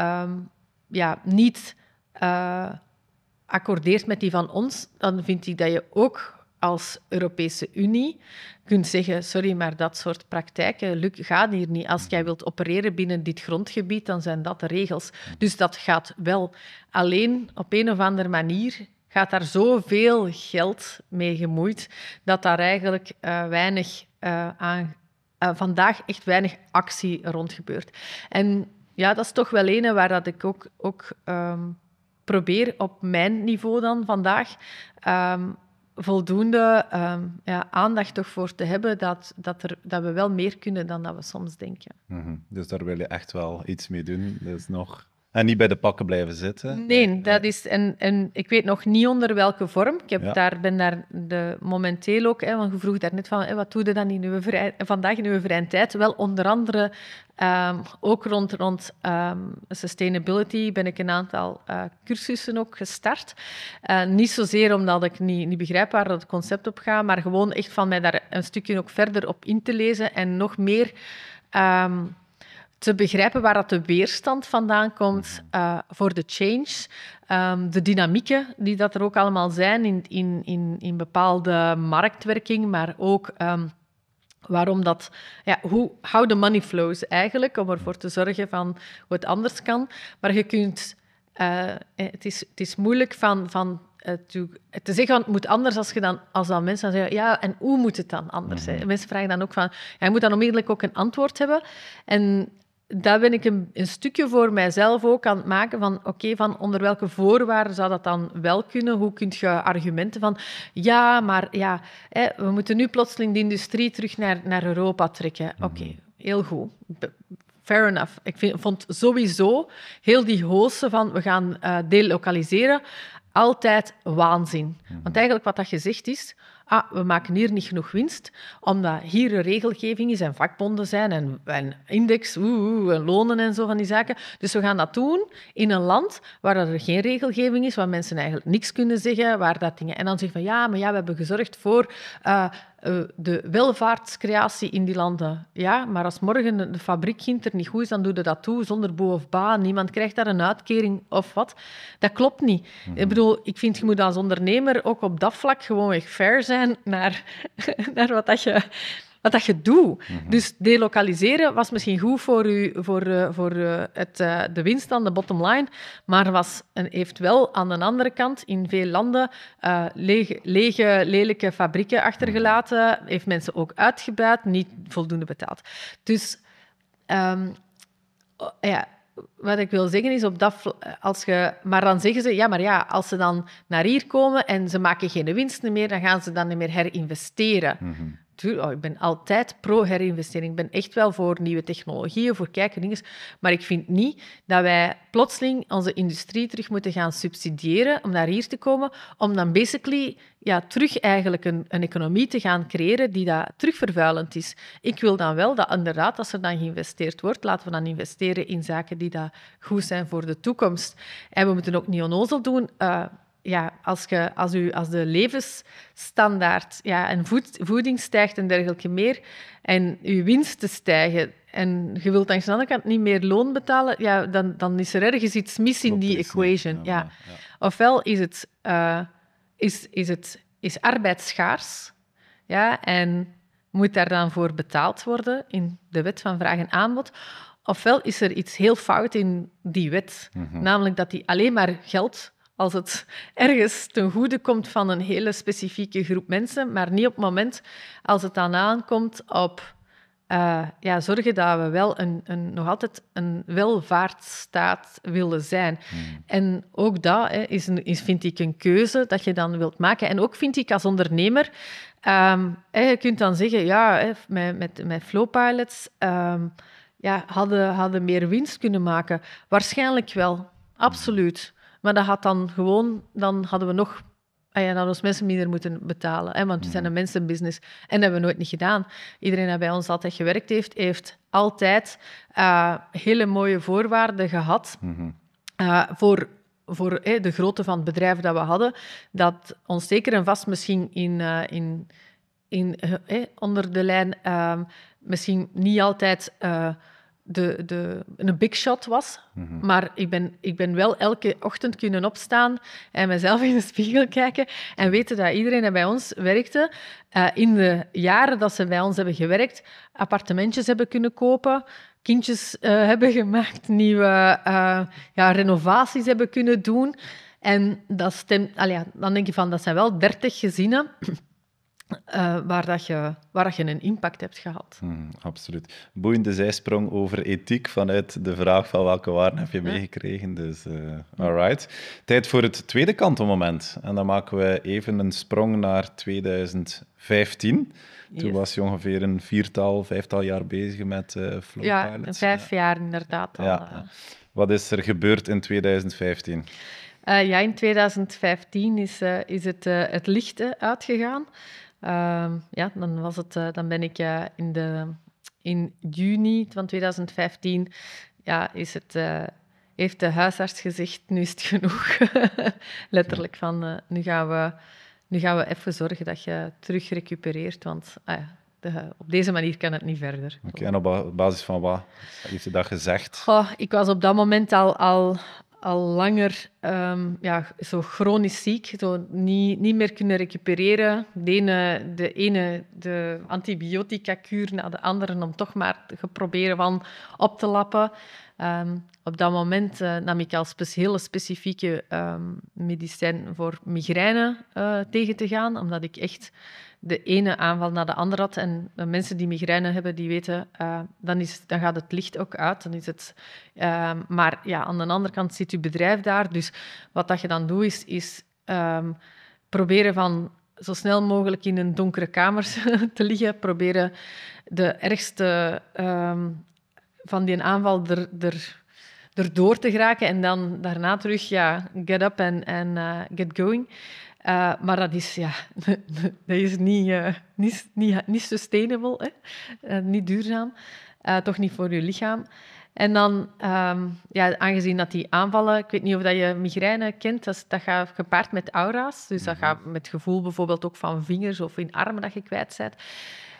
um, ja, niet accordeert met die van ons, dan vind ik dat je ook als Europese Unie kunt zeggen, sorry, maar dat soort praktijken lukt, gaat hier niet. Als jij wilt opereren binnen dit grondgebied, dan zijn dat de regels. Dus dat gaat wel. Alleen op een of andere manier gaat daar zoveel geld mee gemoeid, dat daar eigenlijk uh, weinig aan... Uh, vandaag echt weinig actie rond gebeurt. En ja, dat is toch wel een waar dat ik ook, ook um, probeer op mijn niveau dan vandaag um, voldoende um, ja, aandacht toch voor te hebben dat, dat, er, dat we wel meer kunnen dan dat we soms denken. -hmm. Dus daar wil je echt wel iets mee doen. Dat is nog En niet bij de pakken blijven zitten. Nee, dat is, en, en ik weet nog niet onder welke vorm. Ik heb daar, ben daar de, momenteel ook, hè, want je vroeg daarnet van, hè, wat doe je dan in uw vrij, vandaag in uw vrije tijd? Wel, onder andere ehm, ook rond, rond ehm, sustainability ben ik een aantal uh, cursussen ook gestart. Uh, niet zozeer omdat ik niet, niet begrijp waar het concept op gaat, maar gewoon echt van mij daar een stukje ook verder op in te lezen en nog meer... Um, te begrijpen waar dat de weerstand vandaan komt uh, voor de change. Um, de dynamieken die dat er ook allemaal zijn in, in, in, in bepaalde marktwerking, maar ook um, waarom dat, ja, hoe, the money flows eigenlijk, om ervoor te zorgen van hoe het anders kan. Maar je kunt, uh, het, is, het is moeilijk van, van uh, te, zeggen, want het moet anders als, je dan, als dan mensen dan zeggen, ja, en hoe moet het dan anders? Mm Mensen vragen dan ook van, ja, je moet dan onmiddellijk ook een antwoord hebben. En daar ben ik een, een, stukje voor mijzelf ook aan het maken van, oké, van onder welke voorwaarden zou dat dan wel kunnen? Hoe kun je argumenten van, ja, maar ja, hè, we moeten nu plotseling de industrie terug naar, naar Europa trekken. Mhm. Oké, heel goed. Fair enough. Ik vind, vond sowieso heel die hoogste van, we gaan uh, delokaliseren, altijd waanzin. Mhm. Want eigenlijk wat dat gezegd is, ah, we maken hier niet genoeg winst, omdat hier een regelgeving is en vakbonden zijn en, en index, oeh, en lonen en zo van die zaken. Dus we gaan dat doen in een land waar er geen regelgeving is, waar mensen eigenlijk niks kunnen zeggen, waar dat dingen... En dan zeggen van, ja, maar ja, we hebben gezorgd voor uh, uh, de welvaartscreatie in die landen. Ja, maar als morgen de fabriek er niet goed is, dan doe je dat toe zonder boe of ba. Niemand krijgt daar een uitkering of wat. Dat klopt niet. Mm -hmm. Ik bedoel, ik vind je moet als ondernemer ook op dat vlak gewoon echt fair zijn naar, <laughs> naar wat dat je wat dat je doet. Mhm. Dus delokaliseren was misschien goed voor, u, voor, uh, voor uh, het, uh, de winst aan de bottom line, maar was een, heeft wel aan de andere kant in veel landen lege, lege, lelijke fabrieken achtergelaten, heeft mensen ook uitgebuit, niet voldoende betaald. Dus um, ja, wat ik wil zeggen is, op dat, als je, maar dan zeggen ze, ja, maar ja, als ze dan naar hier komen en ze maken geen winsten meer, dan gaan ze dan niet meer herinvesteren. Mm oh, ik ben altijd pro-herinvestering. Ik ben echt wel voor nieuwe technologieën, voor kijken dingen. Maar ik vind niet dat wij plotseling onze industrie terug moeten gaan subsidiëren om naar hier te komen, om dan basically ja, terug eigenlijk een, een economie te gaan creëren die dat terugvervuilend is. Ik wil dan wel dat inderdaad, als er dan geïnvesteerd wordt, laten we dan investeren in zaken die dat goed zijn voor de toekomst. En we moeten ook niet onnozel doen. Uh, ja, als, je, als, u, als de levensstandaard ja, en voed, voeding stijgt en dergelijke meer, en uw winsten stijgen, en je wilt aan de andere kant niet meer loon betalen, ja, dan, dan is er ergens iets mis in die equation. Ja, ja. Ofwel is, het, uh, is, is, het, is arbeid schaars, ja, en moet daar dan voor betaald worden in de wet van vraag en aanbod, ofwel is er iets heel fout in die wet, mm -hmm. namelijk dat die alleen maar geld als het ergens ten goede komt van een hele specifieke groep mensen, maar niet op het moment als het dan aankomt op uh, ja, zorgen dat we wel een, een, nog altijd een welvaartsstaat willen zijn. Hmm. En ook dat hè, is, een, is, vind ik, een keuze dat je dan wilt maken. En ook vind ik als ondernemer, um, hè, je kunt dan zeggen, ja, hè, met, met, met Flowpilots um, ja, hadden, hadden meer winst kunnen maken. Waarschijnlijk wel, absoluut. Maar dat had dan gewoon, dan hadden we nog Ah ja, dan ons mensen minder moeten betalen. Hè? Want we zijn een mhm. mensenbusiness. En dat hebben we nooit niet gedaan. Iedereen die bij ons altijd gewerkt heeft, heeft altijd uh, hele mooie voorwaarden gehad uh, voor, voor eh, de grootte van het bedrijf dat we hadden. Dat ons zeker en vast misschien in, uh, in, in, onder de lijn misschien niet altijd de, de, een big shot was. Mhm. Maar ik ben, ik ben wel elke ochtend kunnen opstaan en mezelf in de spiegel kijken en weten dat iedereen die bij ons werkte, uh, in de jaren dat ze bij ons hebben gewerkt, appartementjes hebben kunnen kopen, kindjes uh, hebben gemaakt, nieuwe uh, ja, renovaties hebben kunnen doen. En dat stemt, ja, dan denk je van, dat zijn wel dertig gezinnen uh, waar, dat je, waar dat je een impact hebt gehad. Hmm, absoluut. Boeiende zijsprong over ethiek vanuit de vraag van welke waarden heb je meegekregen. Dus, uh, alright. Tijd voor het tweede kantelmoment. En dan maken we even een sprong naar 2015. Toen was je ongeveer een viertal, vijftal jaar bezig met uh, Flow ja, vijf jaar inderdaad al. Ja. Wat is er gebeurd in 2015? ja, in 2015 is, is het, het licht uitgegaan. Ehm, ja, dan, was het, dan ben ik in, de, in juni van 2015 ja, is het, heeft de huisarts gezegd, nu is het genoeg. <laughs> Letterlijk van, nu gaan we nu gaan we even zorgen dat je terug recupereert, want ah ja, de, op deze manier kan het niet verder. Oké, en op basis van wat heeft ze dat gezegd? ik was op dat moment al, al, al langer um, ja, zo chronisch ziek, zo niet, niet meer kunnen recupereren. De ene, de, ene, de antibiotica-kuur na de andere om toch maar te proberen van op te lappen. Ehm, op dat moment uh, nam ik als hele specifieke um, medicijn voor migraine uh, tegen te gaan, omdat ik echt de ene aanval na de andere had. En mensen die migraine hebben, die weten, uh, dan, is, dan gaat het licht ook uit. Dan is het, ehm, maar ja, aan de andere kant zit je bedrijf daar. Dus wat dat je dan doet, is, is proberen van zo snel mogelijk in een donkere kamer <laughs> te liggen. Proberen de ergste van die aanval er, er, erdoor te geraken en dan daarna terug ja, get up en uh, get going. Uh, maar dat is, ja, <laughs> dat is niet, uh, niet, niet, niet sustainable, hè? niet duurzaam. toch niet voor je lichaam. En dan, um, ja, aangezien dat die aanvallen, ik weet niet of dat je migraine kent, dat, dat gaat gepaard met aura's. Dus dat mhm. gaat met gevoel bijvoorbeeld ook van vingers of in armen dat je kwijt bent.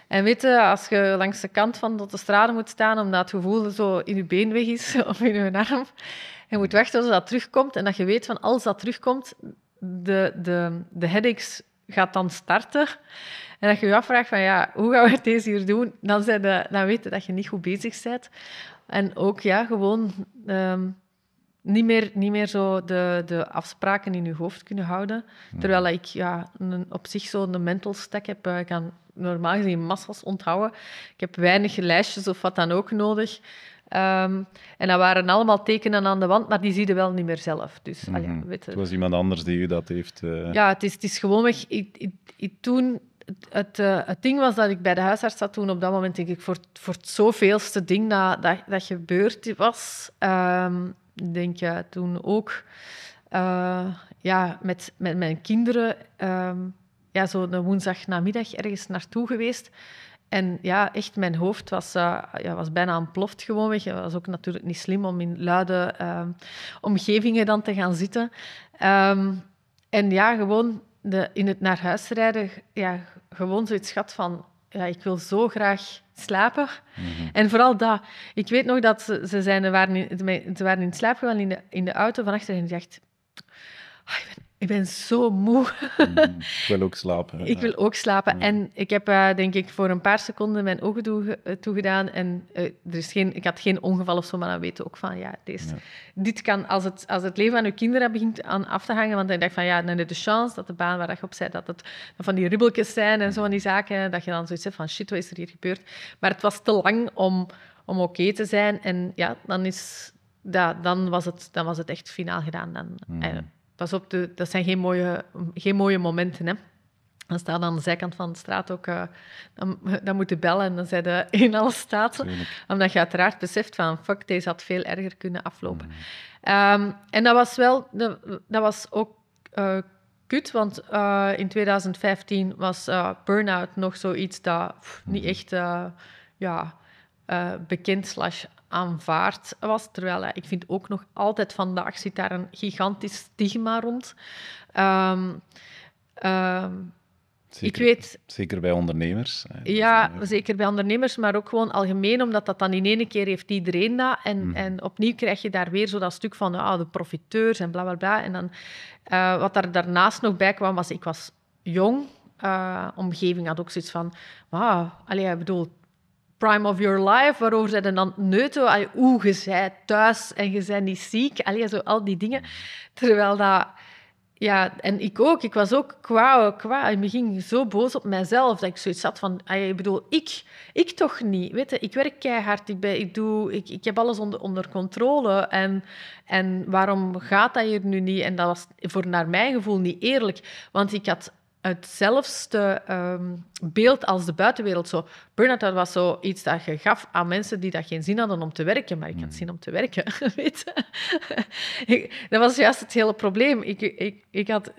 En weet je, als je langs de kant van de straat moet staan omdat het gevoel zo in je been weg is <laughs> of in je arm, je moet wachten tot dat terugkomt en dat je weet van als dat terugkomt, de, de, de headaches gaat dan starten. En dat je je afvraagt van ja, hoe gaan we het deze hier doen? Dan, zijn de, dan weet je dat je niet goed bezig bent. En ook ja, gewoon ehm, niet, meer, niet meer zo de, de afspraken in je hoofd kunnen houden. Terwijl ik ja, een, op zich zo'n mental stack heb. Ik kan normaal gezien massas onthouden. Ik heb weinig lijstjes of wat dan ook nodig. Um, en dat waren allemaal tekenen aan de wand, maar die zie je wel niet meer zelf. Dus, mm -hmm. weet het was iemand anders die u dat heeft... Uh... Ja, het is, het is gewoonweg... Ik, ik, ik, toen, het, uh, het ding was dat ik bij de huisarts zat toen op dat moment, denk ik, voor, voor het zoveelste ding dat, dat, dat gebeurd was. Um, denk je toen ook uh, ja, met, met mijn kinderen... Um, ja, zo een woensdagnamiddag ergens naartoe geweest. En ja, echt, mijn hoofd was, uh, ja, was bijna ontploft gewoon. Het was ook natuurlijk niet slim om in luide uh, omgevingen dan te gaan zitten. Um, en ja, gewoon de, in het naar huis rijden, ja, gewoon zoiets gehad van... Ja, ik wil zo graag slapen. Mm -hmm. En vooral dat. Ik weet nog dat ze, ze, zijn, ze, waren, in, ze waren in slaap gegaan in de, in de auto van achter en ik dacht... Oh, ik ben ik ben zo moe. Mm, ik wil ook slapen. <laughs> ik wil ook slapen. En ik heb, uh, denk ik, voor een paar seconden mijn ogen toe, uh, toegedaan. En uh, er is geen, ik had geen ongeval of zo, maar dan weet je ook van, ja, deze, dit kan, als het, als het leven van je kinderen begint aan af te hangen, want dan dacht van, ja, dan heb je de chance dat de baan waar je op zit, dat het van die ribbeltjes zijn en zo van die zaken, dat je dan zoiets hebt van, shit, wat is er hier gebeurd? Maar het was te lang om, om oké okay te zijn. En ja, dan, is, dat, dan, was, het, dan was het echt finaal gedaan. Dan, mm pas op, de, dat zijn geen mooie, geen mooie momenten. Hè. Dan staat aan de zijkant van de straat ook, uh, dan, dan moet je bellen en dan zijn de <laughs> in alle staat. Omdat je uiteraard beseft van, fuck, deze had veel erger kunnen aflopen. Mm. Um, en dat was wel, dat, dat was ook uh, kut, want uh, in 2015 was burn-out nog zoiets dat pff, niet mm. echt ja, bekend slash aanvaard was. Terwijl ik vind ook nog altijd vandaag zit daar een gigantisch stigma rond. Um, um, Zeker, ik weet, zeker bij ondernemers. Ja, zeker bij ondernemers, maar ook gewoon algemeen, omdat dat dan in één keer heeft iedereen dat. En, mm. en opnieuw krijg je daar weer zo dat stuk van ah, de profiteurs en bla bla bla. En dan, uh, wat daar daarnaast nog bij kwam, was ik was jong. Uh, omgeving had ook zoiets van, wauw, ik bedoel, prime of your life, waarover ze dan neuten. Oeh, je bent thuis en je bent niet ziek. Allee, zo al die dingen. Terwijl dat... ja, en ik ook. Ik was ook kwaad, kwaad. Ik ging zo boos op mijzelf dat ik zoiets had van... ah, Ik bedoel, ik, ik toch niet. Weet ik werk keihard. Ik, ben, ik, doe, ik, ik heb alles onder, onder controle. En, en waarom gaat dat hier nu niet? En dat was voor naar mijn gevoel niet eerlijk. Want ik had hetzelfde um, beeld als de buitenwereld. Zo, burn-out dat was zo iets dat je gaf aan mensen die dat geen zin hadden om te werken. Maar ik had hmm. zin om te werken, <laughs> weet Dat was juist het hele probleem. Ik, ik, ik had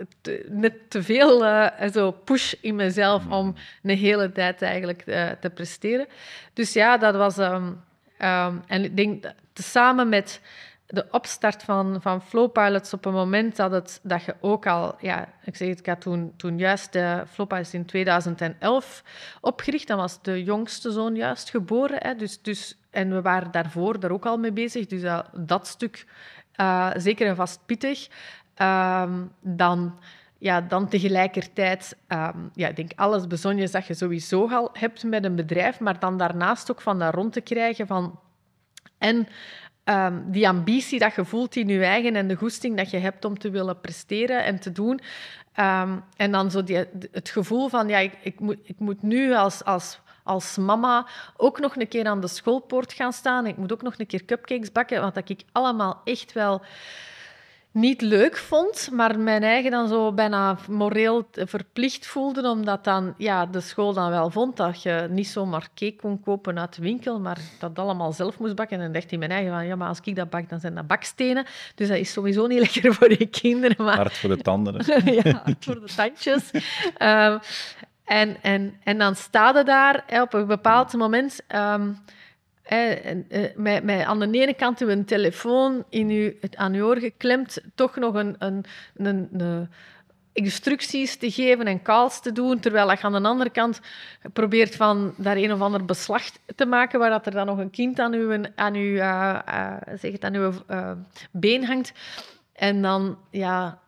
net te veel uh, zo push in mezelf om hmm. een hele tijd eigenlijk uh, te presteren. Dus ja, dat was... Um, um, en ik denk, samen met de opstart van, van Flowpilots op een moment dat, het, dat je ook al... Ja, ik zeg het, ik had toen, toen juist de Flowpilots in 2011 opgericht. Dan was de jongste zoon juist geboren. Hè, dus, dus, en we waren daarvoor daar ook al mee bezig. Dus dat, dat stuk uh, zeker en vast pittig. Uh, dan... Ja, dan tegelijkertijd, um, ja, ik denk alles bezonjes dat je sowieso al hebt met een bedrijf, maar dan daarnaast ook van dat rond te krijgen van... En um, die ambitie dat je voelt in je eigen en de goesting dat je hebt om te willen presteren en te doen. Um, en dan zo die, het gevoel van, ja, ik, ik, moet, ik moet nu als, als, als mama ook nog een keer aan de schoolpoort gaan staan. Ik moet ook nog een keer cupcakes bakken, want dat ik allemaal echt wel niet leuk vond, maar mijn eigen dan zo bijna moreel verplicht voelde, omdat dan ja, de school dan wel vond dat je niet zomaar cake kon kopen uit de winkel, maar dat allemaal zelf moest bakken. En dan dacht hij mijn eigen van, ja, maar als ik dat bak, dan zijn dat bakstenen. Dus dat is sowieso niet <laughs> lekker voor je kinderen. Maar... Hard voor de tanden. <laughs> ja, hard voor de tandjes. um, <laughs> en, en, en dan sta je daar op een bepaald moment... Um, eh, met, met, aan de ene kant uw telefoon in uw, aan uw oor geklemd, toch nog een, een, een, instructies te geven en calls te doen, terwijl je aan de andere kant probeert van daar een of ander beslag te maken, waar dat er dan nog een kind aan uw, aan uw, uh, uh, zeg het, aan uw been hangt. En dan, ja...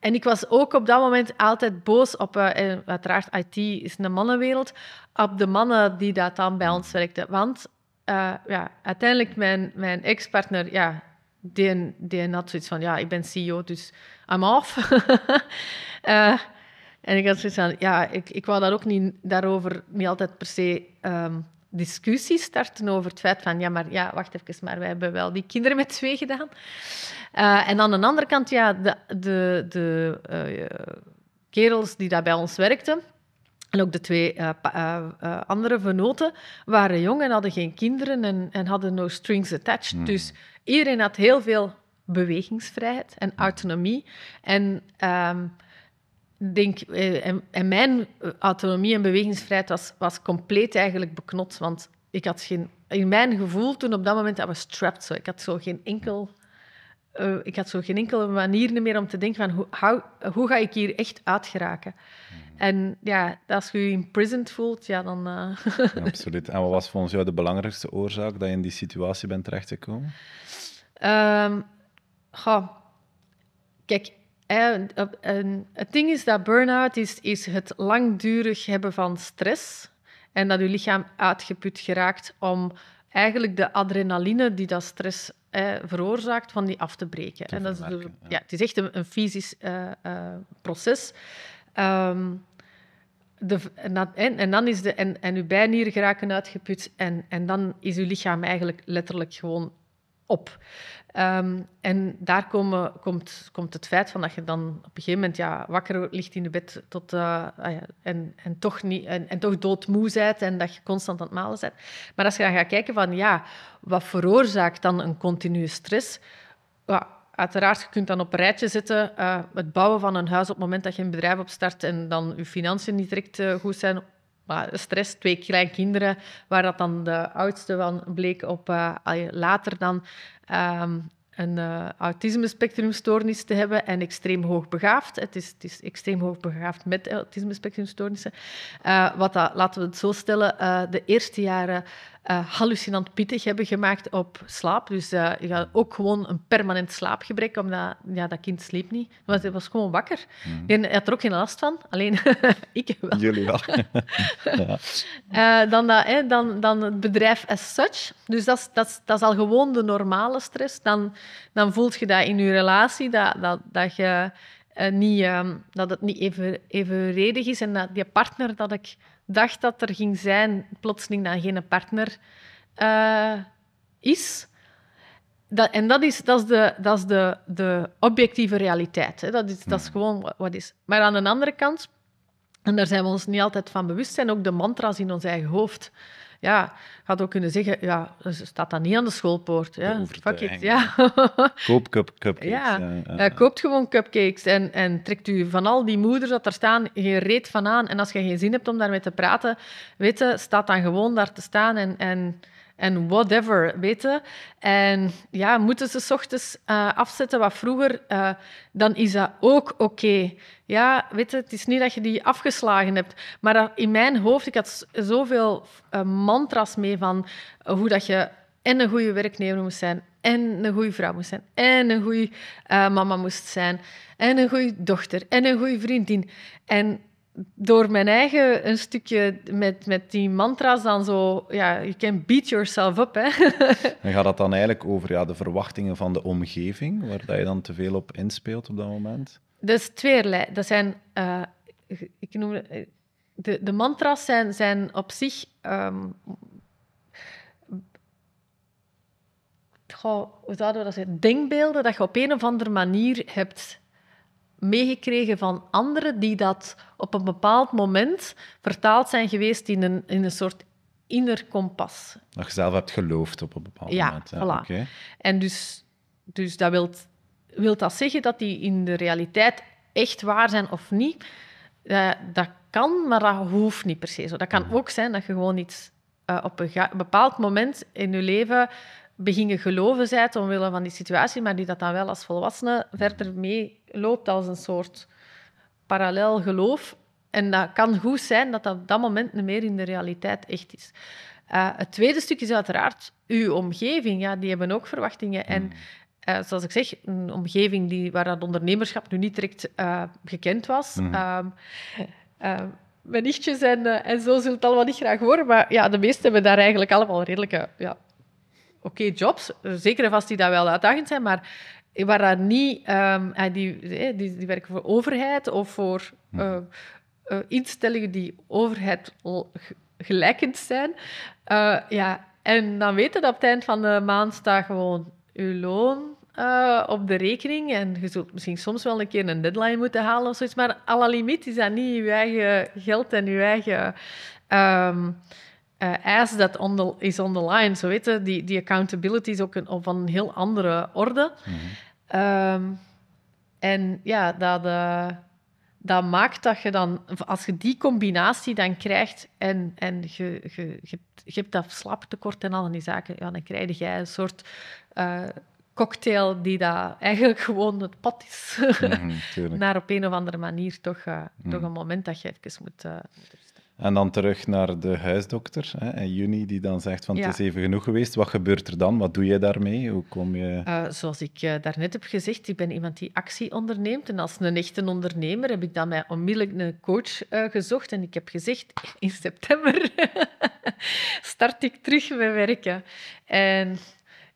en ik was ook op dat moment altijd boos op, uiteraard, IT is een mannenwereld, op de mannen die dat dan bij ons werkten. Want uh, ja, uiteindelijk mijn, mijn ex-partner, ja, die, die had zoiets van, ja, ik ben CEO, dus I'm off. uh, <laughs> en ik had zoiets van, ja, ik, ik wou daar ook niet, daarover niet altijd per se um, discussie starten over het feit van, ja, maar ja, wacht even, maar wij hebben wel die kinderen met twee gedaan. Uh, en aan de andere kant, ja, de, de, de kerels die daar bij ons werkten, en ook de twee uh, uh, uh, andere venoten waren jong en hadden geen kinderen en, en hadden no strings attached. Hmm. Dus iedereen had heel veel bewegingsvrijheid en autonomie. En, um, denk, en, en, mijn autonomie en bewegingsvrijheid was, was compleet eigenlijk beknot. Want ik had geen, in mijn gevoel toen op dat moment, I was strapped. So. Ik had zo geen enkel... ik had zo geen enkele manier meer om te denken van hoe, how, hoe ga ik hier echt uitgeraken. Hmm. En ja, als je je imprisoned voelt, ja, dan... Uh... Ja, <laughs> absoluut. En wat was volgens jou de belangrijkste oorzaak dat je in die situatie bent terechtgekomen? Um, kijk, het ding is dat burn-out is, is het langdurig hebben van stress en dat je lichaam uitgeput geraakt om eigenlijk de adrenaline die dat stress eh, veroorzaakt, van die af te breken. en dat is, ja. ja. het is echt een, een fysisch uh, uh, proces. Um, de, en, en, dan is de, en, en uw bijnieren geraken uitgeput en, en dan is uw lichaam eigenlijk letterlijk gewoon op. Um, en daar komen, komt, komt het feit van dat je dan op een gegeven moment ja, wakker ligt in de bed tot, uh, ah ja, en, en, toch niet, en, en, toch doodmoe bent en dat je constant aan het malen bent. Maar als je dan gaat kijken van ja, wat veroorzaakt dan een continue stress? Ja, Uiteraard, je kunt dan op een rijtje zetten uh, het bouwen van een huis op het moment dat je een bedrijf opstart en dan je financiën niet direct uh, goed zijn. Maar stress, twee kleine kinderen, waar dat dan de oudste van bleek op uh, later dan um, een uh, autisme-spectrumstoornis te hebben en extreem hoogbegaafd. Het is, het is extreem hoogbegaafd met autisme-spectrumstoornissen. Uh, wat dat, laten we het zo stellen, de eerste jaren uh, hallucinant pittig hebben gemaakt op slaap. Dus uh, je gaat ook gewoon een permanent slaapgebrek, omdat ja, dat kind sliep niet. Want hij was gewoon wakker. Mm. Hij had er ook geen last van, alleen <laughs> ik wel. Jullie wel. <laughs> ja. uh, dan, dat, hè, dan, dan het bedrijf as such. Dus dat is, dat, is, dat is al gewoon de normale stress. Dan, dan voelt je dat in je relatie, dat, dat, dat je eh, niet, ehm, dat het niet even, evenredig is en dat die partner dat ik dacht dat er ging zijn, plotseling dan geen partner eh, is. Dat, en dat is, dat is, de, dat is de, de objectieve realiteit. Hè. Dat, is, dat is gewoon wat is. Maar aan de andere kant, en daar zijn we ons niet altijd van bewust, zijn ook de mantra's in ons eigen hoofd. Ja, had ook kunnen zeggen, ja, staat dat niet aan de schoolpoort. Ja, fuck it. Ja. <laughs> Koop cup, cupcakes. Ja, ja, koopt gewoon cupcakes en, en trekt u van al die moeders dat er staan geen reet van aan. En als je geen zin hebt om daarmee te praten, weet je, staat dan gewoon daar te staan en... en en whatever, weten. En ja, moeten ze s ochtends uh, afzetten wat vroeger, uh, dan is dat ook oké. Ja, weet je, het is niet dat je die afgeslagen hebt. Maar in mijn hoofd, ik had zoveel uh, mantras mee van hoe dat je en een goede werknemer moest zijn, en een goede vrouw moest zijn, en een goede mama moest zijn, en een goede dochter, en een goede vriendin. En door mijn eigen een stukje met, met die mantra's dan zo, ja, je can beat yourself up. Hè. <laughs> en gaat dat dan eigenlijk over ja, de verwachtingen van de omgeving, waar dat je dan te veel op inspeelt op dat moment? Dat is tweerlei. Dat zijn, uh, ik noem het, de, de mantra's zijn, zijn op zich. Um, goh, hoe zouden we dat zeggen? Denkbeelden dat je op een of andere manier hebt meegekregen van anderen die dat op een bepaald moment vertaald zijn geweest in een, in een soort inner kompas. Dat je zelf hebt geloofd op een bepaald ja, moment. Ja, voilà. En dus, dus dat wil wilt dat zeggen dat die in de realiteit echt waar zijn of niet? Uh, dat kan, maar dat hoeft niet per se zo. Dat kan mhm. ook zijn dat je gewoon iets uh, op een bepaald moment in je leven beginnen geloven zijt omwille van die situatie, maar die dat dan wel als volwassene verder meeloopt als een soort parallel geloof. En dat kan goed zijn dat dat op dat moment niet meer in de realiteit echt is. Uh, het tweede stuk is uiteraard uw omgeving. Ja, die hebben ook verwachtingen. En uh, zoals ik zeg, een omgeving die, waar dat ondernemerschap nu niet direct uh, gekend was. Mm. mijn nichtjes en, en zo zullen het allemaal niet graag horen, maar ja, de meesten hebben daar eigenlijk allemaal redelijke ja, oké jobs, zeker en vast die dat wel uitdagend zijn, maar waar dat niet, um, die, die, die, werken voor overheid of voor uh, uh, instellingen die overheid gelijkend zijn. Uh, ja, en dan weten dat op het eind van de maand staat gewoon uw loon op de rekening. En je zult misschien soms wel een keer een deadline moeten halen of zoiets. Maar à la limiet is dat niet je eigen geld en je eigen um, uh, dat on is on the line. Zo weten, die, die accountability is ook een, van een heel andere orde. Mm um, en ja, dat, uh, dat maakt dat je dan, als je die combinatie dan krijgt en, en je, je, je, je hebt dat slaaptekort en al die zaken, ja, dan krijg je een soort uh, cocktail die dat eigenlijk gewoon het pad is. Mm <laughs> Naar op een of andere manier toch, uh, mm. toch een moment dat je even moet... Uh, en dan terug naar de huisdokter hè, in juni, die dan zegt van het is even genoeg geweest. Wat gebeurt er dan? Wat doe je daarmee? Hoe kom je... Uh, zoals ik uh, daarnet heb gezegd, ik ben iemand die actie onderneemt. En als een echte ondernemer heb ik dan mij onmiddellijk een coach uh, gezocht. En ik heb gezegd, <laughs> in september <laughs> start ik terug met werken. En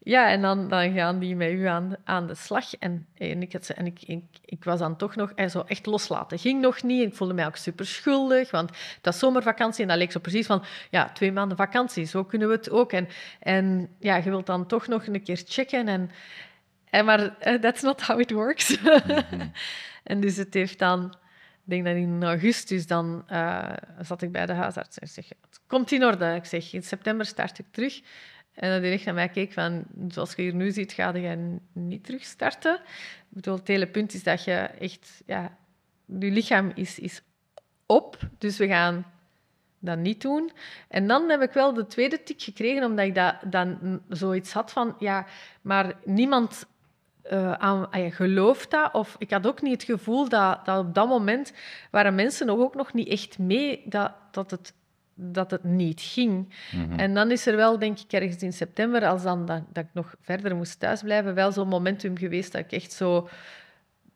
ja, en dan, dan gaan die met u aan, aan de slag. En, en, ik, had, en ik, ik, ik, was dan toch nog en zo echt loslaten. Ging nog niet. Ik voelde mij ook super schuldig, want het was zomervakantie en dat leek zo precies van, ja, twee maanden vakantie, zo kunnen we het ook. En, en ja, je wilt dan toch nog een keer checken. En, en maar uh, that's not how it works. Mhm. <laughs> en dus het heeft dan, ik denk dat in augustus, dan uh, zat ik bij de huisarts en zeg, het komt in orde. Ik zeg, in september start ik terug. En dat hij echt naar mij keek van, zoals je hier nu ziet, ga je niet terug starten. Ik bedoel, het hele punt is dat je echt, ja, je lichaam is, is op, dus we gaan dat niet doen. En dan heb ik wel de tweede tik gekregen, omdat ik dat, dan zoiets had van, ja, maar niemand uh, aan, ah gelooft dat. Of ik had ook niet het gevoel dat, dat op dat moment waren mensen ook nog niet echt mee dat, dat het dat het niet ging. Mhm. En dan is er wel, denk ik, ergens in september, als dan dat, dat ik nog verder moest thuisblijven, wel zo'n momentum geweest dat ik echt zo...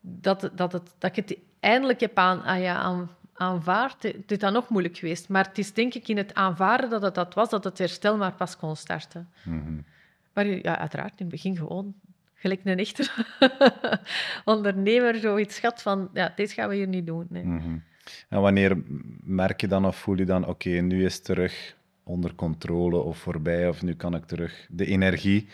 Dat, dat, het, dat ik het eindelijk heb aan, ah ja, aan, aanvaard. Het is dan nog moeilijk geweest. Maar het is denk ik in het aanvaarden dat het dat was, dat het herstel maar pas kon starten. Mhm. Maar ja, uiteraard, in het begin gewoon gelijk een echte <laughs> ondernemer zoiets schat van, ja, dit gaan we hier niet doen. Nee. Mhm. En wanneer merk je dan of voel je dan, oké, nu is het terug onder controle of voorbij, of nu kan ik terug de energie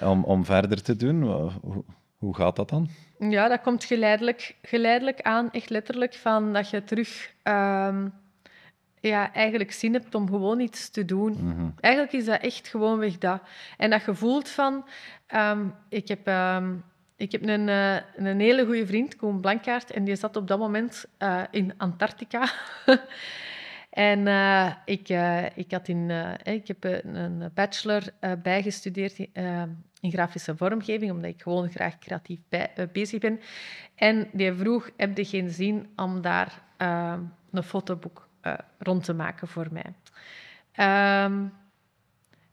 om, om verder te doen? Hoe, hoe gaat dat dan? Ja, dat komt geleidelijk, geleidelijk aan, echt letterlijk, van dat je terug ehm, ja, eigenlijk zin hebt om gewoon iets te doen. Mhm. Eigenlijk is dat echt gewoonweg dat. En dat je voelt van... ehm, ik heb, ehm, ik heb een, eh, een hele goede vriend, Koen Blankaert, en die zat op dat moment eh, in Antarctica. <laughs> en eh, ik, ik, had in, ik heb een- bachelor bijgestudeerd in, grafische vormgeving, omdat ik gewoon graag creatief bezig ben. En die vroeg, heb je geen zin om daar een fotoboek rond te maken voor mij? Ehm,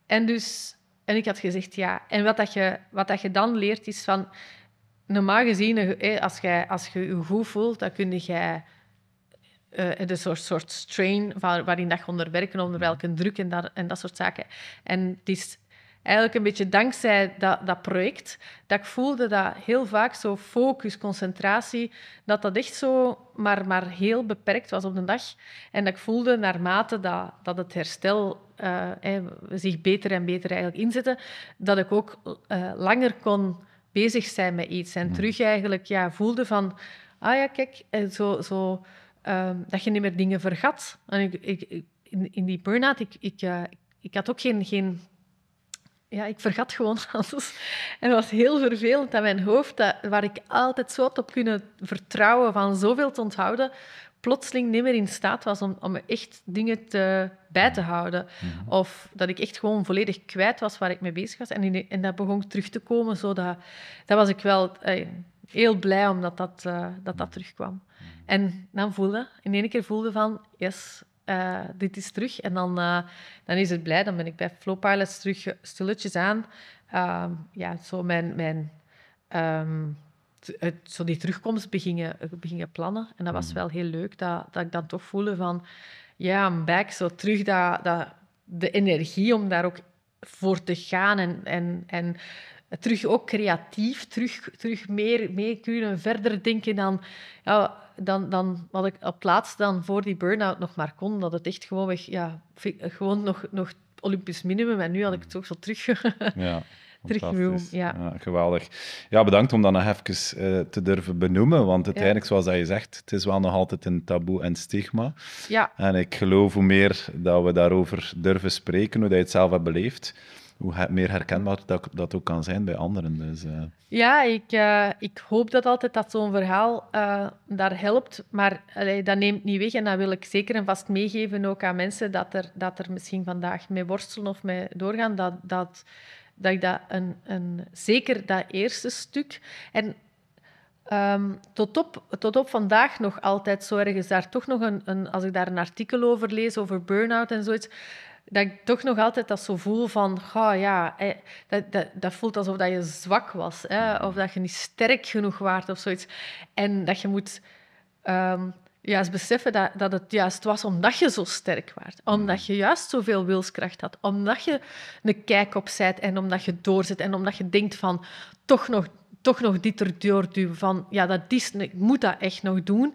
en dus... En ik had gezegd ja. En wat, dat je, wat dat je dan leert is van... Normaal gezien, als je als je, goed voelt, dan kun je eh een soort, soort strain waarin dat je onder onder welke druk en dat, en dat soort zaken. En het is eigenlijk een beetje dankzij dat, dat project dat ik voelde dat heel vaak zo focus, concentratie, dat dat echt zo maar, maar heel beperkt was op de dag. En dat ik voelde naarmate dat, dat het herstel eh, zich beter en beter eigenlijk inzette, dat ik ook eh, langer kon bezig zijn met iets. En terug eigenlijk ja, voelde van, ah ja, kijk, eh, zo... zo ehm, dat je niet meer dingen vergat. En ik, ik, ik- in, in die burn-out, ik, ik, eh, ik had ook geen, geen... Ja, ik vergat gewoon <laughs> alles. En het was heel vervelend dat mijn hoofd, dat, waar ik altijd zo had op kunnen vertrouwen van zoveel te onthouden, plotseling niet meer in staat was om, om echt dingen te, bij te houden. Of dat ik echt gewoon volledig kwijt was waar ik mee bezig was. En, in- en dat begon terug te komen. Zo dat, was ik wel eh, heel blij omdat dat, eh, dat, dat terugkwam. En dan voelde, in één keer voelde van, yes, eh, dit is terug. En dan, dan is het blij. Dan ben ik bij Flow Pilots terug stilletjes aan. Ehm, ja, zo mijn... mijn ehm, t- het- zo die terugkomst begingen, begingen plannen. En dat was wel heel leuk, dat, dat ik dan toch voelde van... Ja, I'm back. Zo terug dat, dat, de energie om daar ook voor te gaan en, en, en terug ook creatief, terug, terug meer mee kunnen verder denken dan, ja, dan, dan wat ik op laatst dan voor die burn-out nog maar kon. Dat het echt gewoon, weg, ja, gewoon nog, nog Olympisch minimum en nu had ik het ook zo terug. <laughs> Ja. Terug fantastisch. room, ja. Geweldig. Ja, bedankt om dat nog even eh, te durven benoemen, want uiteindelijk, zoals dat je zegt, het is wel nog altijd een taboe en stigma. ja, En ik geloof hoe meer dat we daarover durven spreken, hoe dat je het zelf hebt beleefd, hoe meer herkenbaar dat, dat ook kan zijn bij anderen. Dus, eh, Ja, ik, eh, ik hoop dat altijd dat zo'n verhaal daar helpt. Maar allee, dat neemt niet weg. En dat wil ik zeker en vast meegeven ook aan mensen dat er, dat er misschien vandaag mee worstelen of mee doorgaan. Dat, dat, dat ik dat een, een, zeker dat eerste stuk. En ehm, tot, op, tot op vandaag nog altijd zo ergens daar toch nog een, een... Als ik daar een artikel over lees, over burn-out en zoiets dat ik toch nog altijd dat zo voel van, oh ja, eh, dat, dat, dat voelt alsof dat je zwak was, hè, of dat je niet sterk genoeg waart of zoiets. En dat je moet ehm, juist beseffen dat, dat het juist was omdat je zo sterk waart, omdat je juist zoveel wilskracht had, omdat je een kijk op zijt en omdat je doorzet en omdat je denkt van, toch nog toch nog dit erdoor duwen van ja, dat is, ik moet dat echt nog doen.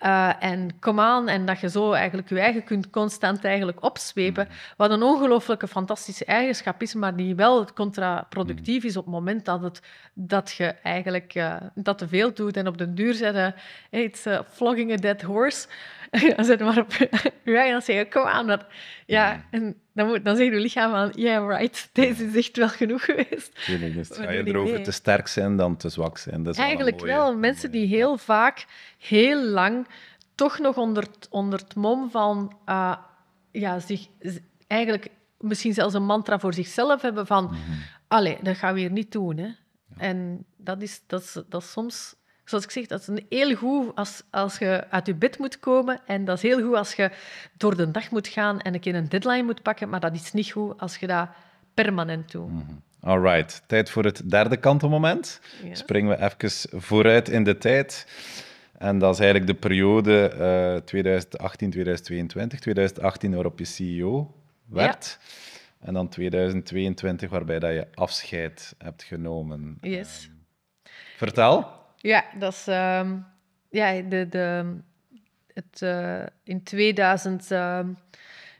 Uh, en kom aan, en dat je zo eigenlijk je eigen kunt constant eigenlijk opzwepen, wat een ongelooflijke fantastische eigenschap is, maar die wel contraproductief is op het moment dat, het, dat je eigenlijk uh, dat te veel doet en op den duur zetten, it's uh, flogging a dead horse. <laughs> dan zet maar op je <laughs> eigen en zeggen, kom aan. Dat, ja, en dan, moet, dan zegt je lichaam van, yeah, right, <laughs> deze is echt wel genoeg geweest. Tuurlijk, dus gaat je erover te sterk zijn dan te zwak zijn. Dat is Eigenlijk wel. Mensen die heel vaak, heel lang, toch nog onder, onder het mom van uh, ja, zich eigenlijk misschien zelfs een mantra voor zichzelf hebben van, mm -hmm. allee, dat gaan we hier niet doen. Hè. Ja. En dat is, dat, is, dat is soms zoals ik zeg, dat is een heel goed als, als je uit je bed moet komen. En dat is heel goed als je door de dag moet gaan en een keer een deadline moet pakken. Maar dat is niet goed als je dat permanent doet. Mm -hmm. All right. Tijd voor het derde kantelmoment. Ja. Springen we even vooruit in de tijd. En dat is eigenlijk de periode uh, 2018-2022. 2018 waarop je CEO werd. En dan 2022, waarbij dat je afscheid hebt genomen. Yes. Ehm, vertel. Ja, dat is... ehm, ja, de, de, het, eh, in 2018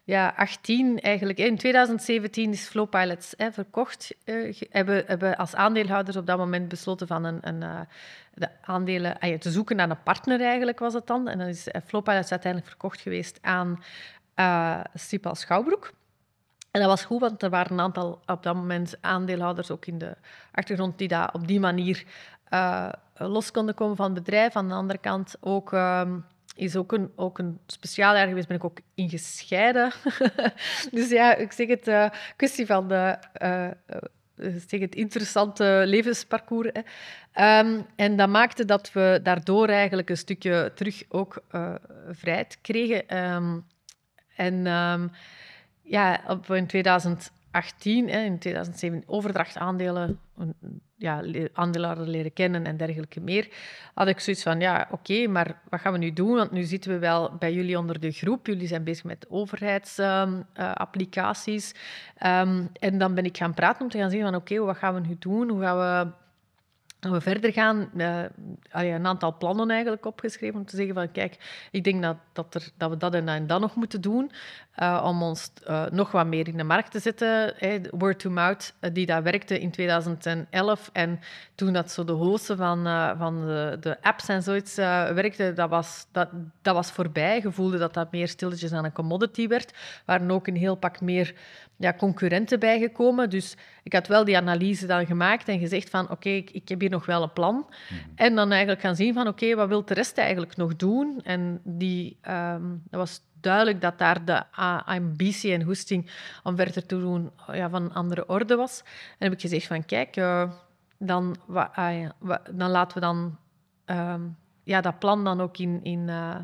ja, 18 eigenlijk. In 2017 is Flow Pilots hè, verkocht. eh, hebben, hebben als aandeelhouders op dat moment besloten van een, een, eh, de aandelen ah te zoeken naar een partner eigenlijk was het dan. En dan is eh, Flow Pilots uiteindelijk verkocht geweest aan eh Sipal Schouwbroek. En dat was goed, want er waren een aantal op dat moment aandeelhouders ook in de achtergrond die dat op die manier eh, los konden komen van het bedrijf. Aan de andere kant ook, ehm, is ook een, ook een speciaal jaar geweest, ben ik ook ingescheiden. <laughs> dus ja, ik zeg het, eh, kwestie van de, eh, zeg het interessante levensparcours. Hè. Ehm, en dat maakte dat we daardoor eigenlijk een stukje terug ook vrijheid kregen. Ehm, en ja, op, in 2018, hè, in 2007, overdracht aandelen, ja, le- aandeelhouder leren kennen en dergelijke meer, had ik zoiets van, ja, oké, maar wat gaan we nu doen? Want nu zitten we wel bij jullie onder de groep. Jullie zijn bezig met overheidsapplicaties. en dan ben ik gaan praten om te gaan zeggen van, oké, wat gaan we nu doen? Hoe gaan we we verder gaan, allee, een aantal plannen eigenlijk opgeschreven om te zeggen van kijk, ik denk dat, dat, er, dat we dat en dat en dat nog moeten doen eh, om ons eh, nog wat meer in de markt te zetten. Word to mouth, die dat werkte in 2011 en toen dat zo de hosten van, van de, de apps en zoiets werkte, dat was, dat, dat was voorbij. Je voelde dat dat meer stilletjes aan een commodity werd. Er waren ook een heel pak meer ja, concurrenten bijgekomen. Dus ik had wel die analyse dan gemaakt en gezegd van oké, ik, ik heb hier nog wel een plan. En dan eigenlijk gaan zien van oké, wat wil de rest eigenlijk nog doen? En die, ehm, dat was duidelijk dat daar de ambitie en hoesting om verder te doen ja, van een andere orde was. En heb ik gezegd van kijk, eh, dan, ah, dan laten we dan ehm, ja, dat plan dan ook in, in, eh,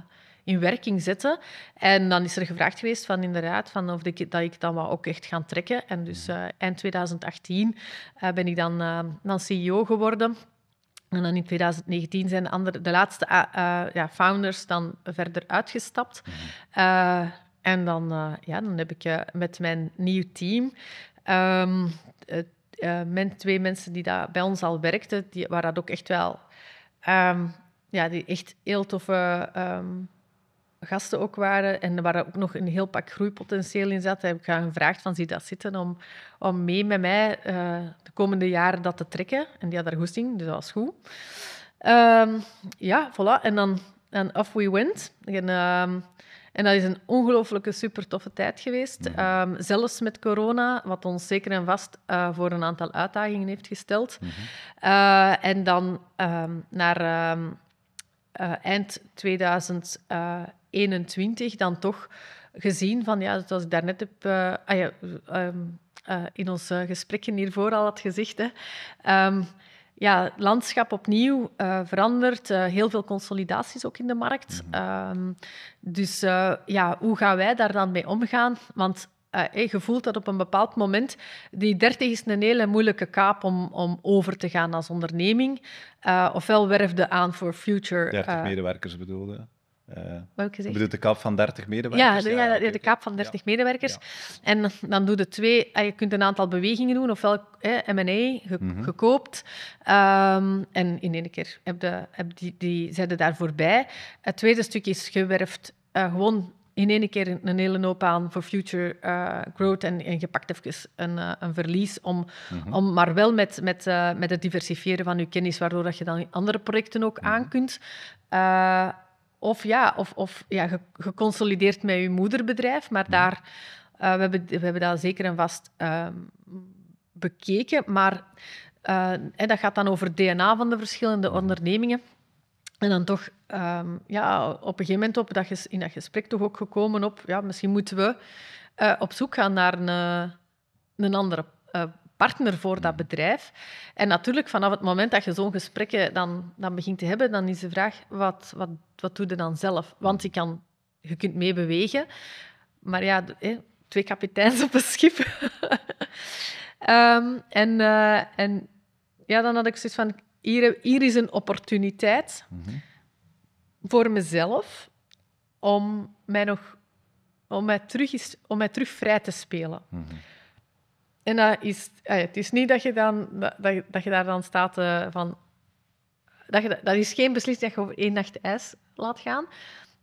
in werking zetten. En dan is er gevraagd geweest van inderdaad van of ik, dat ik dan wat ook echt ga trekken. En dus eh, eind 2018 eh, ben ik dan, eh, dan CEO geworden. En dan in 2019 zijn de, andere, de laatste ja, founders dan verder uitgestapt. Eh, en dan, ja, dan heb ik met mijn nieuw team... men, twee mensen die daar bij ons al werkten, die, waar dat ook echt wel... ehm, ja, die echt heel toffe ehm, gasten ook waren. En waar ook nog een heel pak groeipotentieel in zat. Heb ik gevraagd van, zie dat zitten om, om mee met mij eh, de komende jaren dat te trekken. En die had daar goesting, dus dat was goed. Ehm, ja, voilà. En dan en off we went. En, ehm, en dat is een ongelooflijke, super toffe tijd geweest. Ehm, zelfs met corona, wat ons zeker en vast eh, voor een aantal uitdagingen heeft gesteld. Eh, en dan naar eh, eind 2021 dan toch gezien van, ja, zoals ik daarnet heb eh, ah ja, ehm, eh, in ons eh, gesprekje hiervoor al had gezegd, hè, ehm, ja, landschap opnieuw verandert, heel veel consolidaties ook in de markt. Ehm, dus ja, hoe gaan wij daar dan mee omgaan? Want hey, je voelt dat op een bepaald moment, die 30 is een hele moeilijke kaap om, om over te gaan als onderneming. Ofwel werfde aan voor future... 30 eh, medewerkers bedoelde. Uh, ik de kap van 30 medewerkers? Ja, de, ja, oké, de kaap van 30 medewerkers. En dan doe je twee... ah, Je kunt een aantal bewegingen doen, ofwel eh, M&A, ge, Mhm. gekoopt. Ehm, en in één keer heb je, heb die, die, zijn daar voorbij. Het tweede stuk is gewerfd eh, gewoon in één keer een, hele hoop aan voor future eh, growth en, en je pakt even een, een verlies om, Mhm. om maar wel met, met, met het diversifiëren van je kennis, waardoor dat je dan andere projecten ook aan kunt. Of ja, of, of ja, ge- geconsolideerd met je moederbedrijf, maar daar, eh, we, hebben, we hebben dat zeker en vast ehm, bekeken. Maar eh, en dat gaat dan over het DNA van de verschillende ondernemingen. En dan toch, ehm, ja, op een gegeven moment op dat ges- in dat gesprek toch ook gekomen op, ja, misschien moeten we eh, op zoek gaan naar een, een andere partner voor dat bedrijf. En natuurlijk, vanaf het moment dat je zo'n gesprekken dan, dan begint te hebben, dan is de vraag, wat, wat, wat doe je dan zelf? Want je, kan, je kunt meebewegen, maar ja, twee kapiteins op een schip. <laughs> Ehm, en, eh, en ja, dan had ik zoiets van, hier, hier is een opportuniteit Mhm. voor mezelf om mij nog om mij terug, is, om mij terug vrij te spelen. Mhm. En dat is, het is niet dat je, dan, dat, dat je daar dan staat uh, van... Dat, je, dat is geen beslissing dat je over één nacht ijs laat gaan.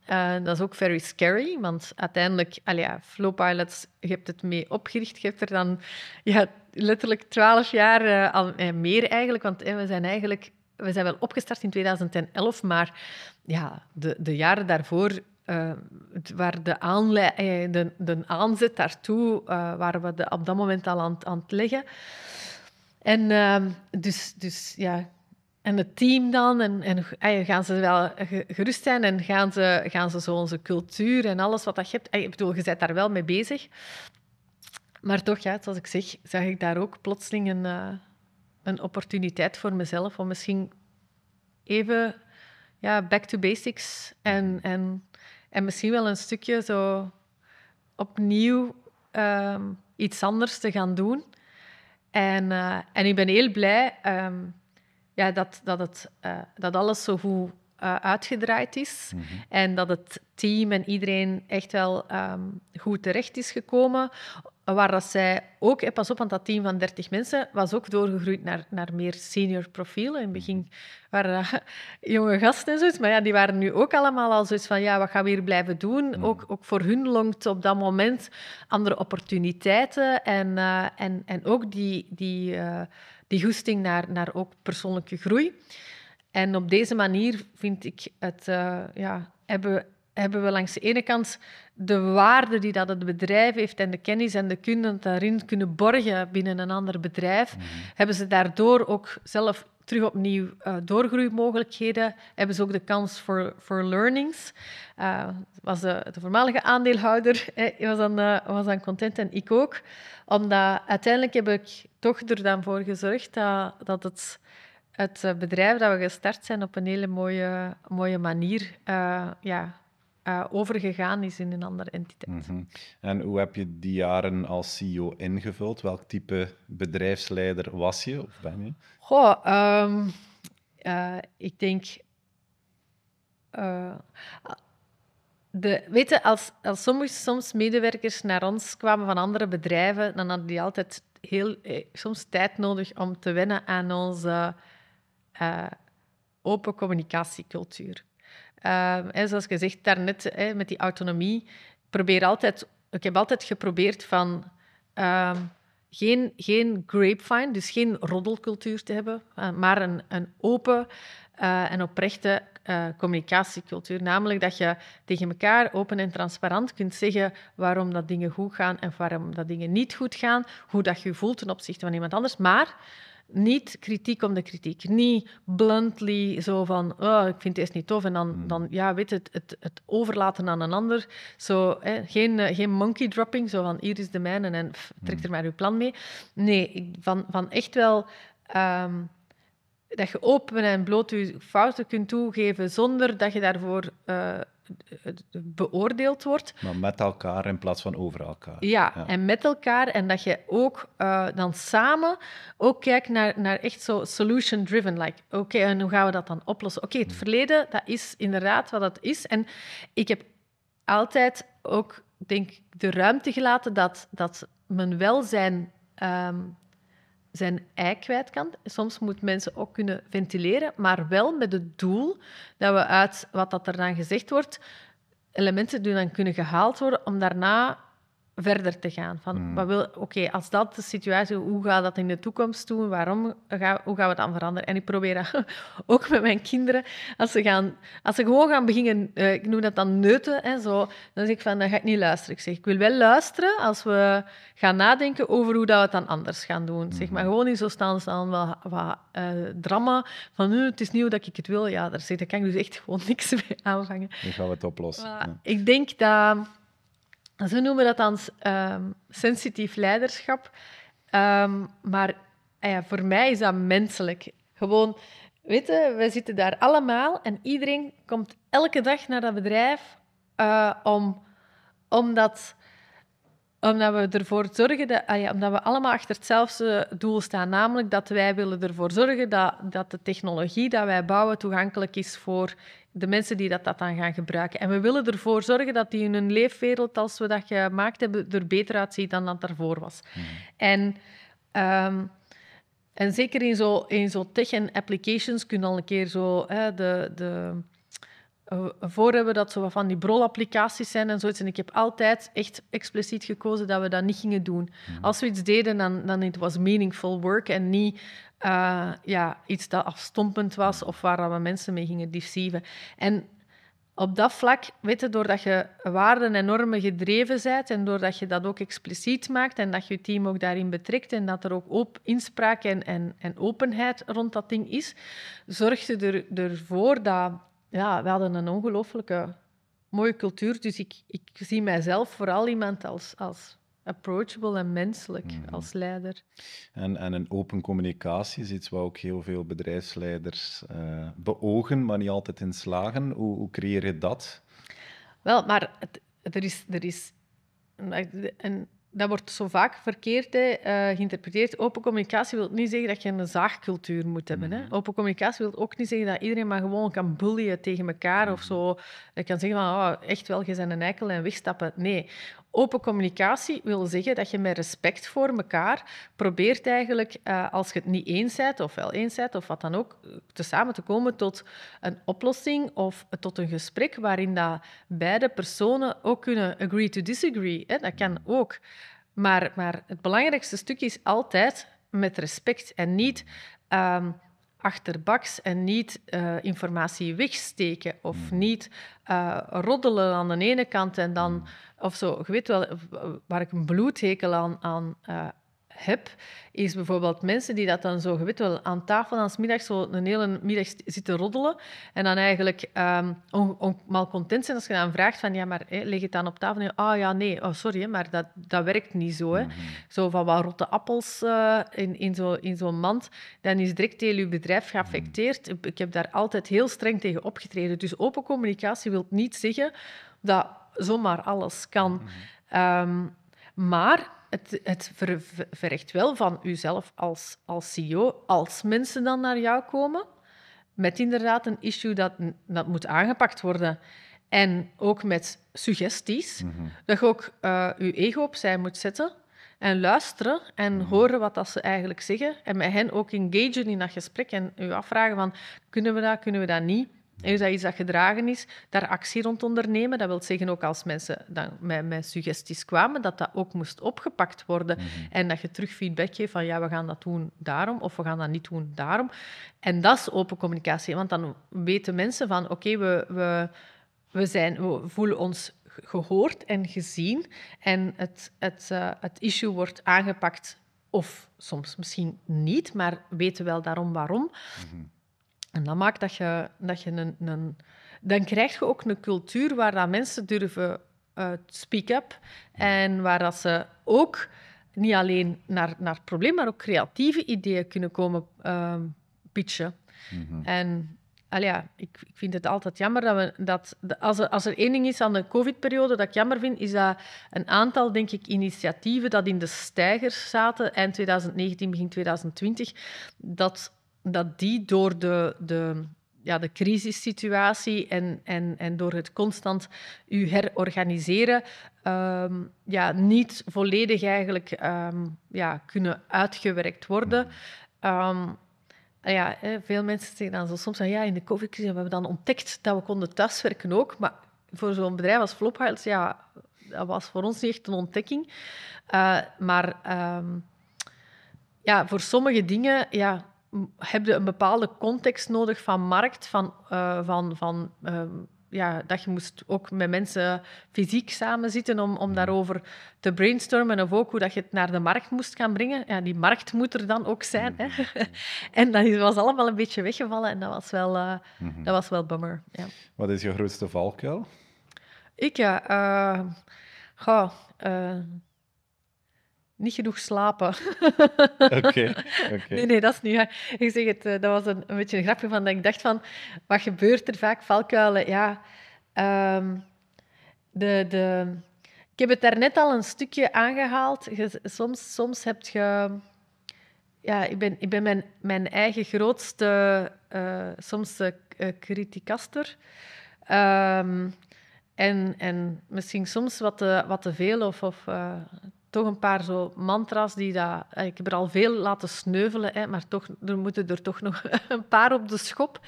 Uh, dat is ook very scary, want uiteindelijk, al ja, Flowpilots, je hebt het mee opgericht. Je hebt er dan ja, letterlijk twaalf jaar, uh, al, eh, meer eigenlijk, want we zijn eigenlijk... We zijn wel opgestart in 2011, maar ja, de, de jaren daarvoor uh, waar de, de, de, aanzet daartoe uh, waren we de, op dat moment al aan, aan het leggen. En uh, dus, dus ja, en het team dan, en, en gaan ze wel gerust zijn en gaan ze, gaan ze zo onze cultuur en alles wat dat je hebt. Ik bedoel, je bent daar wel mee bezig. Maar toch, ja, zoals ik zeg, zag ik daar ook plotseling een, een opportuniteit voor mezelf om misschien even ja, back to basics en, en, en misschien wel een stukje zo opnieuw um, iets anders te gaan doen. En, uh, en ik ben heel blij. Um, ja, dat, dat, het, uh, dat alles zo goed uh, uitgedraaid is. Mm -hmm. En dat het team en iedereen echt wel um, goed terecht is gekomen. Waar dat zij ook, eh, pas op, want dat team van 30 mensen was ook doorgegroeid naar, naar meer senior profielen. In het begin waren dat <laughs> jonge gasten en zoiets, maar ja, die waren nu ook allemaal al zoiets van, ja, wat gaan we hier blijven doen? Mm. Ook, ook voor hun longt op dat moment andere opportuniteiten en, uh, en, en ook die... die uh, die goesting naar, naar ook persoonlijke groei. En op deze manier vind ik het, uh, ja, hebben, hebben we langs de ene kant de waarde die dat het bedrijf heeft en de kennis en de kunde daarin kunnen borgen binnen een ander bedrijf, mm -hmm. hebben ze daardoor ook zelf terug opnieuw uh, doorgroeimogelijkheden. Hebben ze ook de kans voor, voor learnings. Uh, was de, de, voormalige aandeelhouder eh, was, dan, uh, was dan content en ik ook. Omdat uiteindelijk heb ik toch er dan voor gezorgd dat, dat het, het bedrijf dat we gestart zijn op een hele mooie, mooie manier ja, uh, overgegaan is in een andere entiteit. Mm -hmm. En hoe heb je die jaren als CEO ingevuld? Welk type bedrijfsleider was je of ben je? Goh, um, uh, ik denk. Uh, de, weet je, als, als sommige soms medewerkers naar ons kwamen van andere bedrijven, dan hadden die altijd heel, eh, soms tijd nodig om te wennen aan onze open communicatiecultuur. Uh, zoals gezegd daarnet, hè, met die autonomie. Probeer altijd, ik heb altijd geprobeerd van uh, geen, geen grapevine, dus geen roddelcultuur te hebben, uh, maar een, een open uh, en oprechte uh, communicatiecultuur. Namelijk dat je tegen elkaar open en transparant kunt zeggen waarom dat dingen goed gaan en waarom dat dingen niet goed gaan, hoe dat je voelt ten opzichte van iemand anders. Maar niet kritiek om de kritiek. Niet bluntly zo van, oh, ik vind deze niet tof. En dan, hmm. dan ja, weet het, het, het overlaten aan een ander. Zo, hè, geen, uh, geen monkey dropping, zo van, hier is de mijne en pff, trek er hmm. maar uw plan mee. Nee, van, van echt wel... Um, dat je open en bloot je fouten kunt toegeven zonder dat je daarvoor uh, beoordeeld wordt. Maar met elkaar in plaats van over elkaar. Ja, en met elkaar. En dat je ook uh, dan samen ook kijkt naar, naar echt zo solution-driven. Like, oké, okay, en hoe gaan we dat dan oplossen? Oké, okay, het hmm. verleden, dat is inderdaad wat dat is. En ik heb altijd ook, denk de ruimte gelaten dat, dat mijn welzijn... Um, zijn ei kwijt kan. Soms moeten mensen ook kunnen ventileren, maar wel met het doel dat we uit wat dat er dan gezegd wordt, elementen die dan kunnen gehaald worden om daarna verder te gaan. Van, mm. Oké, okay, als dat de situatie hoe gaat dat in de toekomst doen? Waarom ga, hoe gaan we dat veranderen? En ik probeer dat <laughs> ook met mijn kinderen. Als ze, gaan, als ze gewoon gaan beginnen, uh, ik noem dat dan neuten, hè, zo, dan zeg ik van, dan ga ik niet luisteren. Ik zeg, ik wil wel luisteren als we gaan nadenken over hoe dat we het dan anders gaan doen. Zeg maar mm. gewoon niet zo staan, staan wat, wat uh, drama van, uh, het is nieuw dat ik het wil. Ja, daar, zeg, daar kan ik dus echt gewoon <laughs> niks mee aanvangen. Dan gaan we het oplossen. Ja. Ik denk dat ze noemen dat dan um, sensitief leiderschap. Um, maar ah ja, voor mij is dat menselijk. Gewoon, weet je, we zitten daar allemaal en iedereen komt elke dag naar dat bedrijf uh, om, omdat, omdat we ervoor zorgen, dat, ah ja, omdat we allemaal achter hetzelfde doel staan. Namelijk dat wij willen ervoor zorgen dat, dat de technologie dat wij bouwen toegankelijk is voor de mensen die dat, dat dan gaan gebruiken. En we willen ervoor zorgen dat die in hun leefwereld, als we dat gemaakt hebben, er beter uitziet dan dat ervoor was. Mhm. En, ehm, en zeker in zo, in zo tech en applications kun je al een keer zo hè, de... de voor hebben dat zo van die brol-applicaties zijn en zoiets. En ik heb altijd echt expliciet gekozen dat we dat niet gingen doen. Als we iets deden, dan, dan het was meaningful work en niet eh, ja, iets dat afstompend was of waar we mensen mee gingen deceiven. En op dat vlak, weet je, doordat je waarden en normen gedreven bent en doordat je dat ook expliciet maakt en dat je je team ook daarin betrekt en dat er ook op inspraak en, en, en openheid rond dat ding is, zorg je er, ervoor dat... Ja, we hadden een ongelooflijke mooie cultuur, dus ik, ik zie mijzelf vooral iemand als, als approachable en menselijk Mhm. als leider. En, en een open communicatie is iets wat ook heel veel bedrijfsleiders eh, beogen, maar niet altijd in slagen. Hoe, hoe creëer je dat? Wel, maar het, er is... Er is en dat wordt zo vaak verkeerd hè, eh, geïnterpreteerd. Open communicatie wil niet zeggen dat je een zaagcultuur moet hebben. Hè. Mhm. Open communicatie wil ook niet zeggen dat iedereen maar gewoon kan bullyen tegen elkaar of Mhm. zo. Je kan zeggen van, oh, echt wel, je bent een eikel en wegstappen. Nee. Open communicatie wil zeggen dat je met respect voor elkaar probeert eigenlijk, eh, als je het niet eens bent, of wel eens bent, of wat dan ook, te samen te komen tot een oplossing of tot een gesprek waarin dat beide personen ook kunnen agree to disagree. Hè? Dat kan ook. Maar, maar het belangrijkste stuk is altijd met respect en niet ehm, achterbaks en niet eh, informatie wegsteken of niet eh, roddelen aan de ene kant en dan of zo. Je weet wel, waar ik een bloedhekel aan, aan eh, heb, is bijvoorbeeld mensen die dat dan zo, je weet wel, aan tafel aan 's middags zo een hele middag zitten roddelen en dan eigenlijk ehm on, on- malcontent zijn als je dan vraagt van, ja, maar leg het dan op tafel en ah ja, nee, oh, sorry, maar dat, dat werkt niet zo. Hè. Zo van wat rotte appels eh, in, in zo'n in zo'n mand, dan is direct heel je bedrijf geaffecteerd. Ik- heb daar altijd heel streng tegen opgetreden. Dus open communicatie wil niet zeggen dat zomaar alles kan. Ehm, maar het, het ver- ver- vergt wel van uzelf als, als CEO, als mensen dan naar jou komen, met inderdaad een issue dat, dat moet aangepakt worden. En ook met suggesties, dat je ook eh, je ego opzij moet zetten en luisteren en horen wat dat ze eigenlijk zeggen. En met hen ook engagen in dat gesprek en je afvragen van, kunnen we dat, kunnen we dat niet? En is dat iets dat gedragen is, daar actie rond ondernemen. Dat wil zeggen ook als mensen dan met, met suggesties kwamen, dat dat ook moest opgepakt worden. En dat je terug feedback geeft van ja, we gaan dat doen daarom of we gaan dat niet doen daarom. En dat is open communicatie, want dan weten mensen van oké, we, we, we, zijn, we voelen ons gehoord en gezien en het, het, eh, het issue wordt aangepakt of soms misschien niet, maar weten wel daarom waarom. En dat maakt dat je, dat je een, een... Dan krijg je ook een cultuur waar dat mensen durven uh, speak up en waar dat ze ook niet alleen naar, naar het probleem, maar ook creatieve ideeën kunnen komen uh, pitchen. Mhm. En ja, ik, ik, vind het altijd jammer dat we dat als er, als er één ding is aan de COVID-periode dat ik jammer vind, is dat een aantal, denk ik, initiatieven dat in de stijgers zaten eind 2019, begin 2020, dat, dat die door de, de, ja, de crisissituatie en, en, en door het constant u herorganiseren, um, ja, niet volledig eigenlijk um, ja, kunnen uitgewerkt worden. Um, ja, veel mensen zeggen dan zo soms ja, in de COVID-crisis hebben we dan ontdekt dat we konden thuiswerken ook. Maar voor zo'n bedrijf als Flophouse, ja, dat was voor ons niet echt een ontdekking. Uh, maar ja, voor sommige dingen ja, heb je een bepaalde context nodig van markt, van, uh, van, van um, ja, dat je moest ook met mensen fysiek samen zitten om, om daarover te brainstormen of ook hoe dat je het naar de markt moest gaan brengen. Ja, die markt moet er dan ook zijn. Hè? <laughs> en dat was allemaal een beetje weggevallen en dat was wel, uh, mm-hmm. dat was wel bummer. Ja. Wat is je grootste valkuil? Ik, ja... Uh, goh, niet genoeg slapen. <laughs> Oké. <laughs> Okay, okay. Nee, nee, dat is niet waar. Ik zeg het, dat was een, een beetje een grapje van dat ik dacht van, wat gebeurt er vaak? Valkuilen, ja. Um, de, de, ik heb het daarnet al een stukje aangehaald. Je, soms, soms heb je... Ja, ik ben, ik ben mijn, mijn eigen grootste... Uh, soms uh, uh, criticaster. Ehm, en, en misschien soms wat te, wat te veel of, of toch een paar zo mantra's die dat... Ik heb er al veel laten sneuvelen, hè, maar toch, er moeten er toch nog <laughs> een paar op de schop.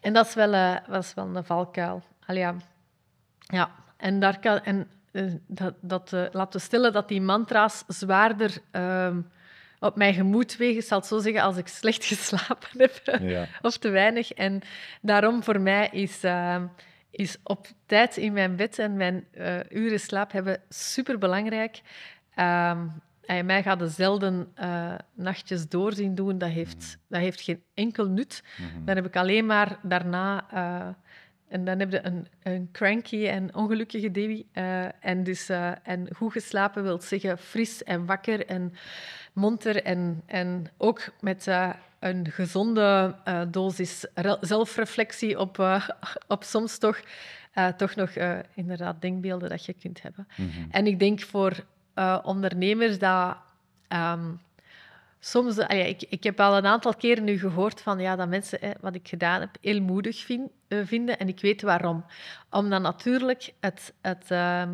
en dat is wel, dat is wel een valkuil. Ja. ja, en daar kan... En, dat, dat, laten we stellen dat die mantra's zwaarder ehm, op mijn gemoed wegen, zal het zo zeggen, als ik slecht <laughs> geslapen heb ja. of te weinig. En daarom voor mij is, uh, is op tijd in mijn bed en mijn uh, uren slaap hebben superbelangrijk. Uh, en mij gaat de zelden uh, nachtjes doorzien doen. Dat heeft, mm. dat heeft geen enkel nut. Mm-hmm. Dan heb ik alleen maar daarna... en dan heb je een, een cranky en ongelukkige Debbie. en, dus, en goed geslapen wil zeggen fris en wakker en monter en, en ook met uh, een gezonde uh, dosis zelfreflectie op, uh, op soms toch, toch nog inderdaad denkbeelden dat je kunt hebben. Mm -hmm. En ik denk voor ondernemers dat... Um, soms, ja, ik, ik heb al een aantal keren nu gehoord van ja, dat mensen eh, wat ik gedaan heb heel moedig vind, vinden. En ik weet waarom. Omdat natuurlijk het, het, uh,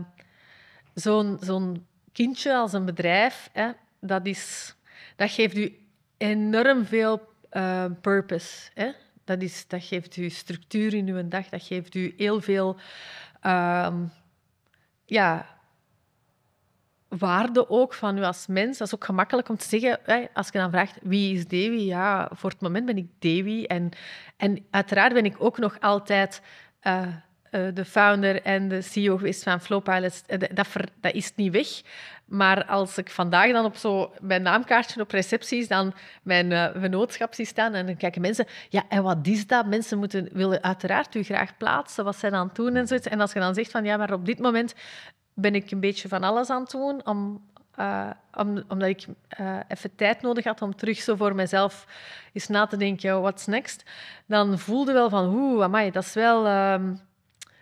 zo'n zo'n kindje als een bedrijf, dat, is, dat geeft u enorm veel uh, purpose. Hè? Dat, is, dat geeft u structuur in uw dag, dat geeft u heel veel uh, ja, waarde ook van u als mens. Dat is ook gemakkelijk om te zeggen, hè, als je dan vraagt wie is Dewi? Ja, voor het moment ben ik Dewi. En, en uiteraard ben ik ook nog altijd uh, uh, de founder en de CEO geweest van Flowpilots. Dat, dat is niet weg. Maar als ik vandaag dan op zo mijn naamkaartje op recepties dan mijn uh, vennootschap zie staan en dan kijken mensen, ja, en wat is dat? Mensen moeten, willen uiteraard u graag plaatsen, wat zij dan doen en. En als je dan zegt van, ja, maar op dit moment ben ik een beetje van alles aan het doen, om, om, omdat ik even tijd nodig had om terug zo voor mezelf eens na te denken, what's next? Dan voelde wel van, oeh, amai, dat is wel uh,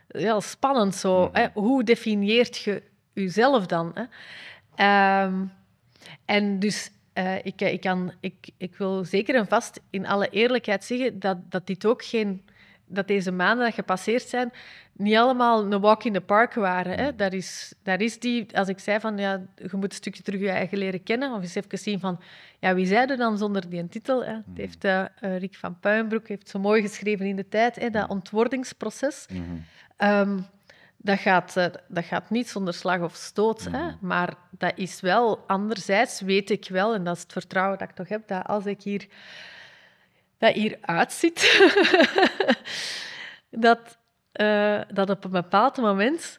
heel spannend zo. Mhm. Hè? Hoe definieert je jezelf dan? Hè? Ehm, en dus uh, ik, ik, kan, ik, ik wil zeker en vast in alle eerlijkheid zeggen dat, dat dit ook geen... Dat deze maanden dat gepasseerd zijn, niet allemaal een walk in the park waren. Hè. Daar, is, daar is die, als ik zei van ja, je moet een stukje terug je eigen leren kennen, of eens even zien van ja, wie zij er dan zonder die titel? Hè. Het mm. heeft uh, Rick van Puinbroek heeft zo mooi geschreven in de tijd, hè, dat ontwordingsproces. Mm -hmm dat gaat, eh, dat gaat niet zonder slag of stoot. Hè? Mm. Maar dat is wel, anderzijds weet ik wel, en dat is het vertrouwen dat ik toch heb, dat als ik hier, dat hier uitzit, <laughs> dat, uh, dat op een bepaald moment,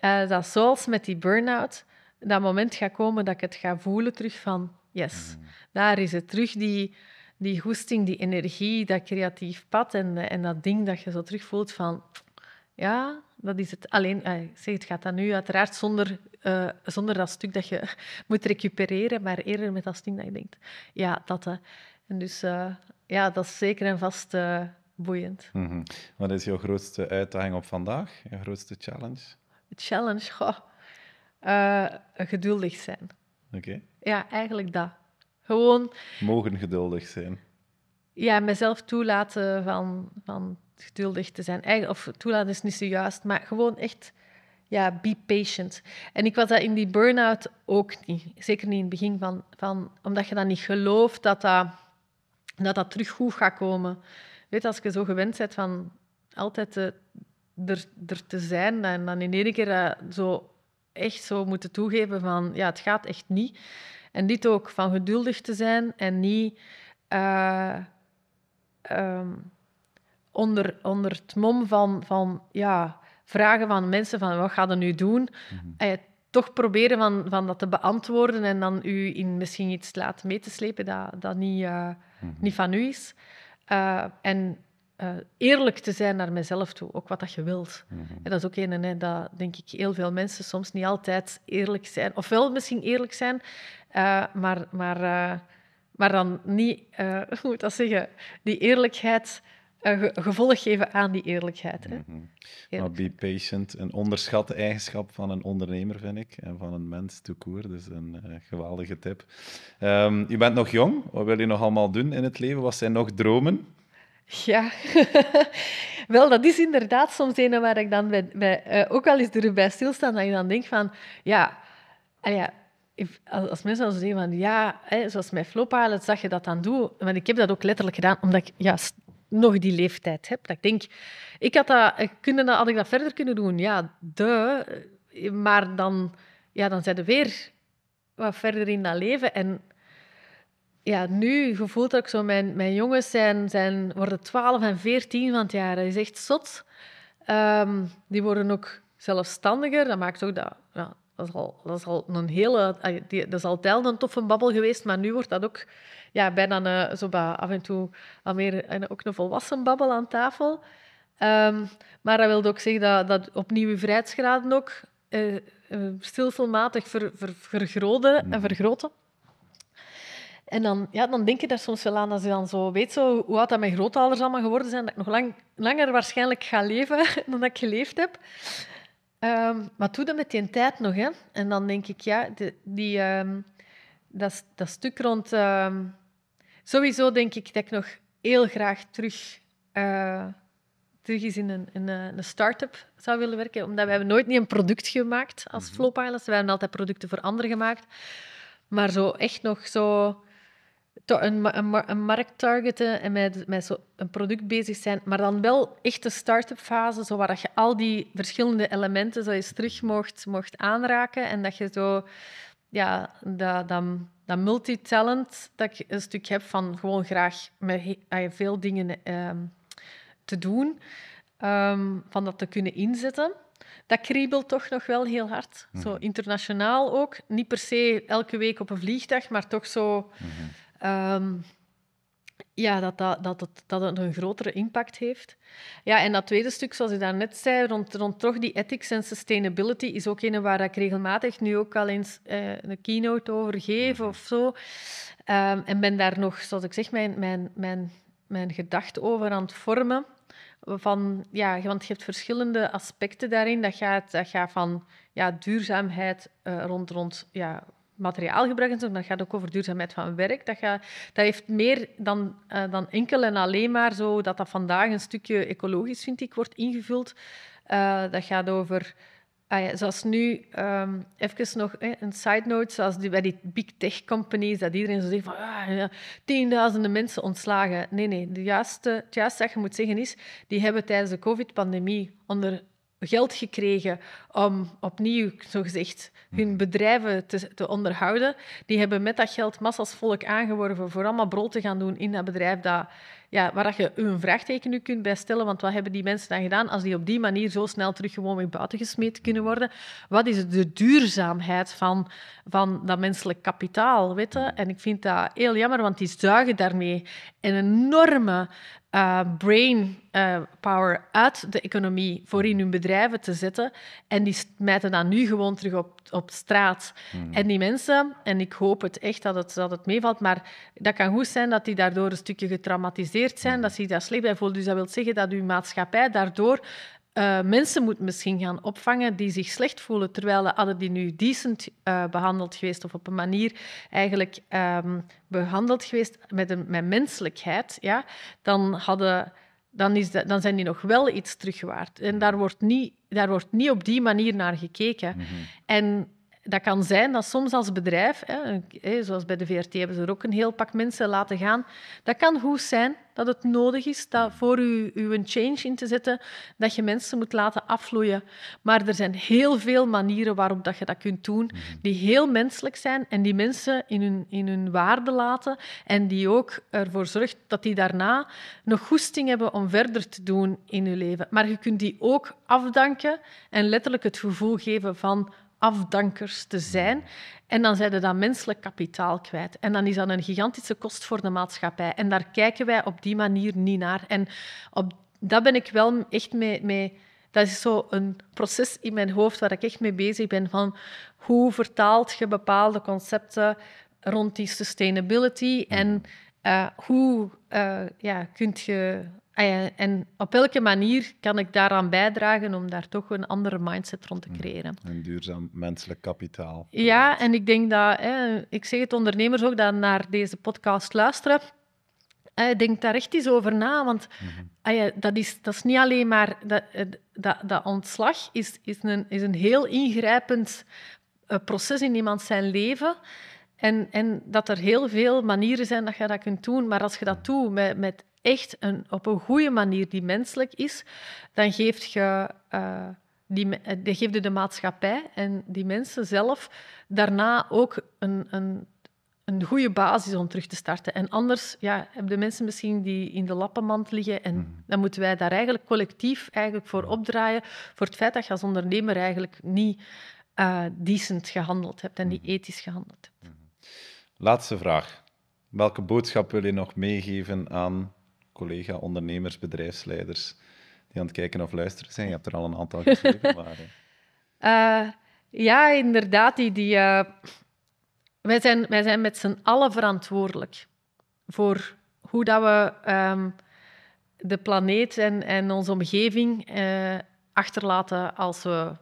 uh, dat zoals met die burn-out, dat moment gaat komen dat ik het ga voelen terug van, yes, mm. daar is het terug, die, die goesting, die energie, dat creatief pad en, en dat ding dat je zo terug voelt van, ja, dat is het. Alleen, uh, zeg, het gaat dan nu uiteraard zonder, uh, zonder dat stuk dat je <laughs> moet recupereren, maar eerder met dat stuk dat je denkt, ja, dat. Uh. En dus uh, ja, dat is zeker en vast boeiend. Mm -hmm. Wat is jouw grootste uitdaging op vandaag? Je grootste challenge? Challenge? Goh. geduldig zijn. Oké. Ja, eigenlijk dat. Gewoon... Mogen geduldig zijn. Ja, mezelf toelaten van... van geduldig te zijn. of toelaten is niet zo juist, maar gewoon echt, ja, be patient. En ik was dat in die burn-out ook niet. Zeker niet in het begin van, van omdat je dan niet gelooft dat dat, dat dat terug goed gaat komen. Weet, als je zo gewend bent van altijd te, er, er te zijn en dan in één keer uh, zo echt zo moeten toegeven van, ja, het gaat echt niet. En dit ook, van geduldig te zijn en niet... Uh, onder, onder het mom van, van ja, vragen van mensen van wat ga je nu doen? Mm toch proberen van, van dat te beantwoorden en dan u in misschien iets laten mee te slepen dat, dat niet, uh, mm niet van u is. Uh, en uh, eerlijk te zijn naar mezelf toe, ook wat dat je wilt. En dat is ook een, hè, dat denk ik heel veel mensen soms niet altijd eerlijk zijn. Ofwel misschien eerlijk zijn, maar, maar, maar dan niet, <laughs> hoe moet dat zeggen, die eerlijkheid gevolg geven aan die eerlijkheid. Hè? Mm -hmm. be patient, een onderschatte eigenschap van een ondernemer, vind ik, en van een mens toekoer. Dus een uh, geweldige tip. Um, je bent nog jong. Wat wil je nog allemaal doen in het leven? Wat zijn nog dromen? Ja, <laughs> wel, dat is inderdaad soms een waar ik dan bij, bij uh, ook al eens erbij stilstaan, dat je dan denkt van, ja, ja als mensen dan zeggen van, ja, hè, zoals met Flowpilot zag je dat dan doen, want ik heb dat ook letterlijk gedaan, omdat ik ja, nog die leeftijd heb. Dat ik denk, ik had dat, kunnen dat, had ik dat verder kunnen doen? Ja, de, maar dan, ja, dan zijn we weer wat verder in dat leven en ja, nu gevoelt dat ik zo, mijn, mijn jongens zijn, zijn, worden 12 en 14 van het jaar. Dat is echt zot. Um, die worden ook zelfstandiger. Dat maakt ook dat, ja, dat is al, dat is al een hele, dat is altijd een toffe babbel geweest, maar nu wordt dat ook ja, bijna een, zo af en toe al meer ook een volwassen babbel aan tafel. Um, maar dat wil ook zeggen dat, dat opnieuw uw vrijheidsgraden ook uh, uh, stilselmatig ver, ver, vergroten en mm. vergroten. En dan, ja, dan denk je daar soms wel aan als je dan zo weet zo, hoe oud dat mijn grootouders allemaal geworden zijn, dat ik nog lang, langer waarschijnlijk ga leven <laughs> dan dat ik geleefd heb. Um, maar doe dat met die tijd nog. Hè. En dan denk ik, ja, die, um, dat, dat stuk rond... Um, sowieso denk ik dat ik nog heel graag terug, uh, terug eens in een, in een start-up zou willen werken. Omdat we hebben nooit niet een product gemaakt als mm -hmm. Flowpilots. We hebben altijd producten voor anderen gemaakt. Maar zo echt nog zo een, een, een markt targeten en met, met zo een product bezig zijn, maar dan wel echt de start-up fase, zo waar je al die verschillende elementen zo eens terug mocht, mocht aanraken en dat je zo ja, dat, dat, dat multitalent dat ik een stuk heb van gewoon graag met veel dingen um, te doen, um, van dat te kunnen inzetten. Dat kriebelt toch nog wel heel hard. Zo mhm. internationaal ook. Niet per se elke week op een vliegtuig, maar toch zo... Mm -hmm Um, ja, dat, dat, dat, het, dat het een grotere impact heeft. Ja, en dat tweede stuk, zoals ik daarnet zei, rond, rond toch die ethics en sustainability, is ook een waar ik regelmatig nu ook al eens uh, een keynote over geef of zo. Um, en ben daar nog, zoals ik zeg, mijn, mijn, mijn, mijn gedachte over aan het vormen. Van, ja, want je hebt verschillende aspecten daarin. Dat gaat, dat gaat van ja, duurzaamheid uh, rond, rond ja, materiaalgebruik en zo, dat gaat ook over duurzaamheid van werk. Dat, gaat, dat heeft meer dan, uh, dan enkel en alleen maar zo dat dat vandaag een stukje ecologisch, vind ik, wordt ingevuld. Uh, dat gaat over... Ah ja, zoals nu, um, even nog eh, een side note, zoals bij die big tech companies, dat iedereen zo zegt van ah, ja, tienduizenden mensen ontslagen. Nee, nee, de juiste, het juiste dat je moet zeggen is, die hebben tijdens de covid-pandemie onder geld gekregen om opnieuw, zogezegd, hun bedrijven te, te, onderhouden. Die hebben met dat geld massas volk aangeworven voor allemaal brood te gaan doen in dat bedrijf dat, ja, waar je een vraagteken nu kunt bij stellen. Want wat hebben die mensen dan gedaan als die op die manier zo snel terug gewoon weer buiten gesmeten kunnen worden? Wat is de duurzaamheid van, van dat menselijk kapitaal? Weet je? En ik vind dat heel jammer, want die zuigen daarmee een enorme uh, brain uh, power uit de economie voor in hun bedrijven te zetten. En die smijten dan nu gewoon terug op, op straat. Hmm. En die mensen, en ik hoop het echt dat het, dat het meevalt, maar dat kan goed zijn dat die daardoor een stukje getraumatiseerd zijn, hmm. dat ze daar slecht bij voelen. Dus dat wil zeggen dat uw maatschappij daardoor uh, mensen moet misschien gaan opvangen die zich slecht voelen, terwijl hadden die nu decent uh, behandeld geweest of op een manier eigenlijk um, behandeld geweest met, een, met menselijkheid, ja, dan, hadden, dan, is de, dan zijn die nog wel iets terugwaard. En daar wordt niet, daar wordt niet op die manier naar gekeken. Mm -hmm. En dat kan zijn dat soms als bedrijf, hè, zoals bij de VRT hebben ze er ook een heel pak mensen laten gaan, dat kan goed zijn dat het nodig is dat voor u, u een change in te zetten, dat je mensen moet laten afvloeien. Maar er zijn heel veel manieren waarop dat je dat kunt doen, mhm. die heel menselijk zijn en die mensen in hun, in hun waarde laten en die ook ervoor zorgt dat die daarna nog goesting hebben om verder te doen in hun leven. Maar je kunt die ook afdanken en letterlijk het gevoel geven van afdankers te zijn. En dan zijn ze dat menselijk kapitaal kwijt. En dan is dat een gigantische kost voor de maatschappij. En daar kijken wij op die manier niet naar. En op, dat ben ik wel echt mee, mee... Dat is zo een proces in mijn hoofd waar ik echt mee bezig ben. Van hoe vertaalt je bepaalde concepten rond die sustainability en uh, hoe uh, ja, kunt je en op welke manier kan ik daaraan bijdragen om daar toch een andere mindset rond te mm. creëren? Een duurzaam menselijk kapitaal. Ja, en ik denk dat, hè, ik zeg het ondernemers ook, dat naar deze podcast luisteren. denk daar echt eens over na, want mm dat, is, dat is niet alleen maar... Dat, dat, dat ontslag is, is, een, is een heel ingrijpend uh, proces in iemand zijn leven. En, en dat er heel veel manieren zijn dat je dat kunt doen. Maar als je dat doet met, met echt een, op een goede manier die menselijk is, dan geeft je... Uh, die, die geeft je de maatschappij en die mensen zelf daarna ook een, een een goede basis om terug te starten. En anders ja, hebben de mensen misschien die in de lappenmand liggen. En mhm. dan moeten wij daar eigenlijk collectief eigenlijk voor opdraaien. Voor het feit dat je als ondernemer eigenlijk niet uh, decent gehandeld hebt en niet mhm. ethisch gehandeld hebt. Mhm. Laatste vraag. Welke boodschap wil je nog meegeven aan collega-ondernemers, bedrijfsleiders die aan het kijken of luisteren zijn? Je hebt er al een aantal geschreven, <laughs> maar... Uh, ja, inderdaad. Die, die, uh, wij zijn, wij zijn met z'n allen verantwoordelijk voor hoe dat we um, de planeet en, en onze omgeving uh, achterlaten als we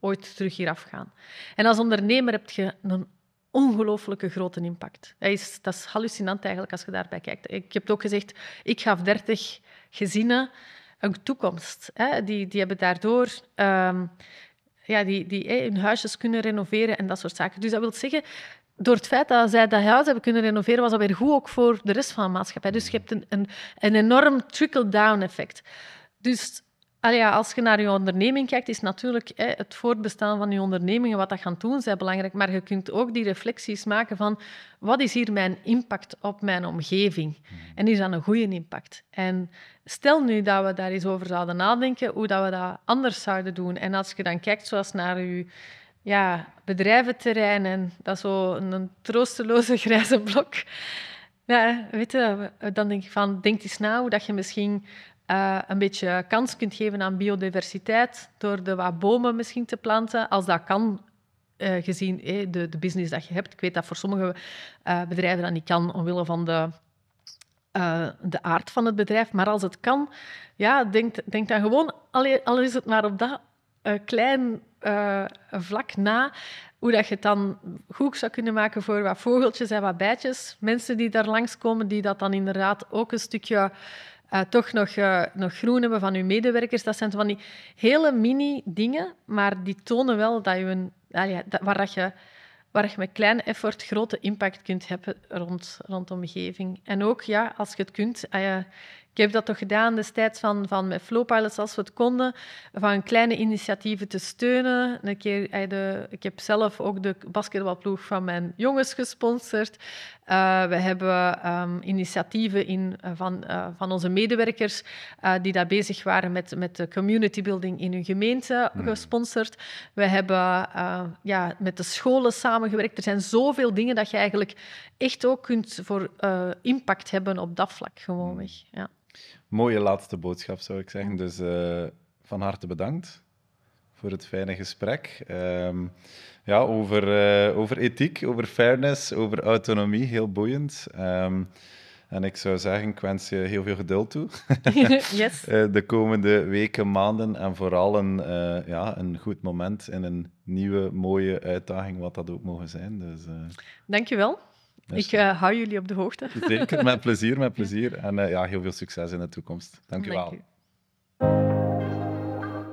ooit terug hier afgaan. En als ondernemer heb je een ongelooflijke grote impact. Dat is, dat is hallucinant eigenlijk als je daarbij kijkt. Ik heb ook gezegd, ik gaf 30 gezinnen een toekomst. Hè. Die, die hebben daardoor um, ja, die, die hun huisjes kunnen renoveren en dat soort zaken. Dus dat wil zeggen, door het feit dat zij dat huis hebben kunnen renoveren, was dat weer goed ook voor de rest van de maatschappij. Dus je hebt een, een, een enorm trickle-down effect. Dus ja, als je naar je onderneming kijkt, is natuurlijk hè, het voortbestaan van je ondernemingen, wat dat gaan doen, zijn belangrijk. Maar je kunt ook die reflecties maken van wat is hier mijn impact op mijn omgeving? Hmm. En is dat een goede impact? En stel nu dat we daar eens over zouden nadenken, hoe dat we dat anders zouden doen. En als je dan kijkt zoals naar je ja, bedrijventerrein en dat is zo een troosteloze <laughs> grijze blok. Ja, weet je, dan denk ik van, denk eens na hoe dat je misschien uh, een beetje kans kunt geven aan biodiversiteit door de wat bomen misschien te planten, als dat kan, uh, gezien eh, de, de business dat je hebt. Ik weet dat voor sommige bedrijven dat niet kan omwille van de, de aard van het bedrijf, maar als het kan, ja, denk, denk dan gewoon, al is het maar op dat klein vlak na, hoe dat je het dan goed zou kunnen maken voor wat vogeltjes en wat bijtjes. Mensen die daar langskomen, die dat dan inderdaad ook een stukje uh, toch nog, uh, nog groen hebben van uw medewerkers. Dat zijn van die hele mini dingen, maar die tonen wel dat je een, ja, waar, dat je, waar je met kleine effort grote impact kunt hebben rond, rond de omgeving. En ook, ja, als je het kunt, uh, ik heb dat toch gedaan destijds van, van met Flowpilots als we het konden, van kleine initiatieven te steunen. Een keer, eh, de, ik heb zelf ook de basketbalploeg van mijn jongens gesponsord. Uh, we hebben um, initiatieven in, uh, van, uh, van onze medewerkers die daar bezig waren met, met de community building in hun gemeente hmm. gesponsord. We hebben ja, met de scholen samengewerkt. Er zijn zoveel dingen dat je eigenlijk echt ook kunt voor impact hebben op dat vlak gewoonweg. Hmm. Ja. Mooie laatste boodschap, zou ik zeggen. Dus uh, van harte bedankt voor het fijne gesprek. Um, ja, over, uh, over ethiek, over fairness, over autonomie, heel boeiend. Um, en ik zou zeggen, ik wens je heel veel geduld toe. <laughs> <laughs> yes. uh, de komende weken, maanden en vooral een, ja, een goed moment in een nieuwe, mooie uitdaging, wat dat ook mogen zijn. Dus, Dank je wel. Ik uh, hou jullie op de hoogte. Zeker, met plezier, met <laughs> plezier. En uh, ja, heel veel succes in de toekomst. Dank u wel.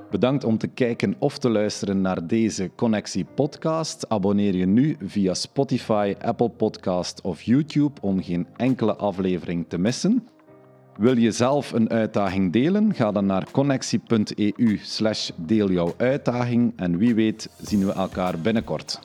Bedankt om te kijken of te luisteren naar deze Connectie podcast. Abonneer je nu via Spotify, Apple Podcast of YouTube om geen enkele aflevering te missen. Wil je zelf een uitdaging delen? Ga dan naar connectie.eu slash deel jouw uitdaging en wie weet zien we elkaar binnenkort.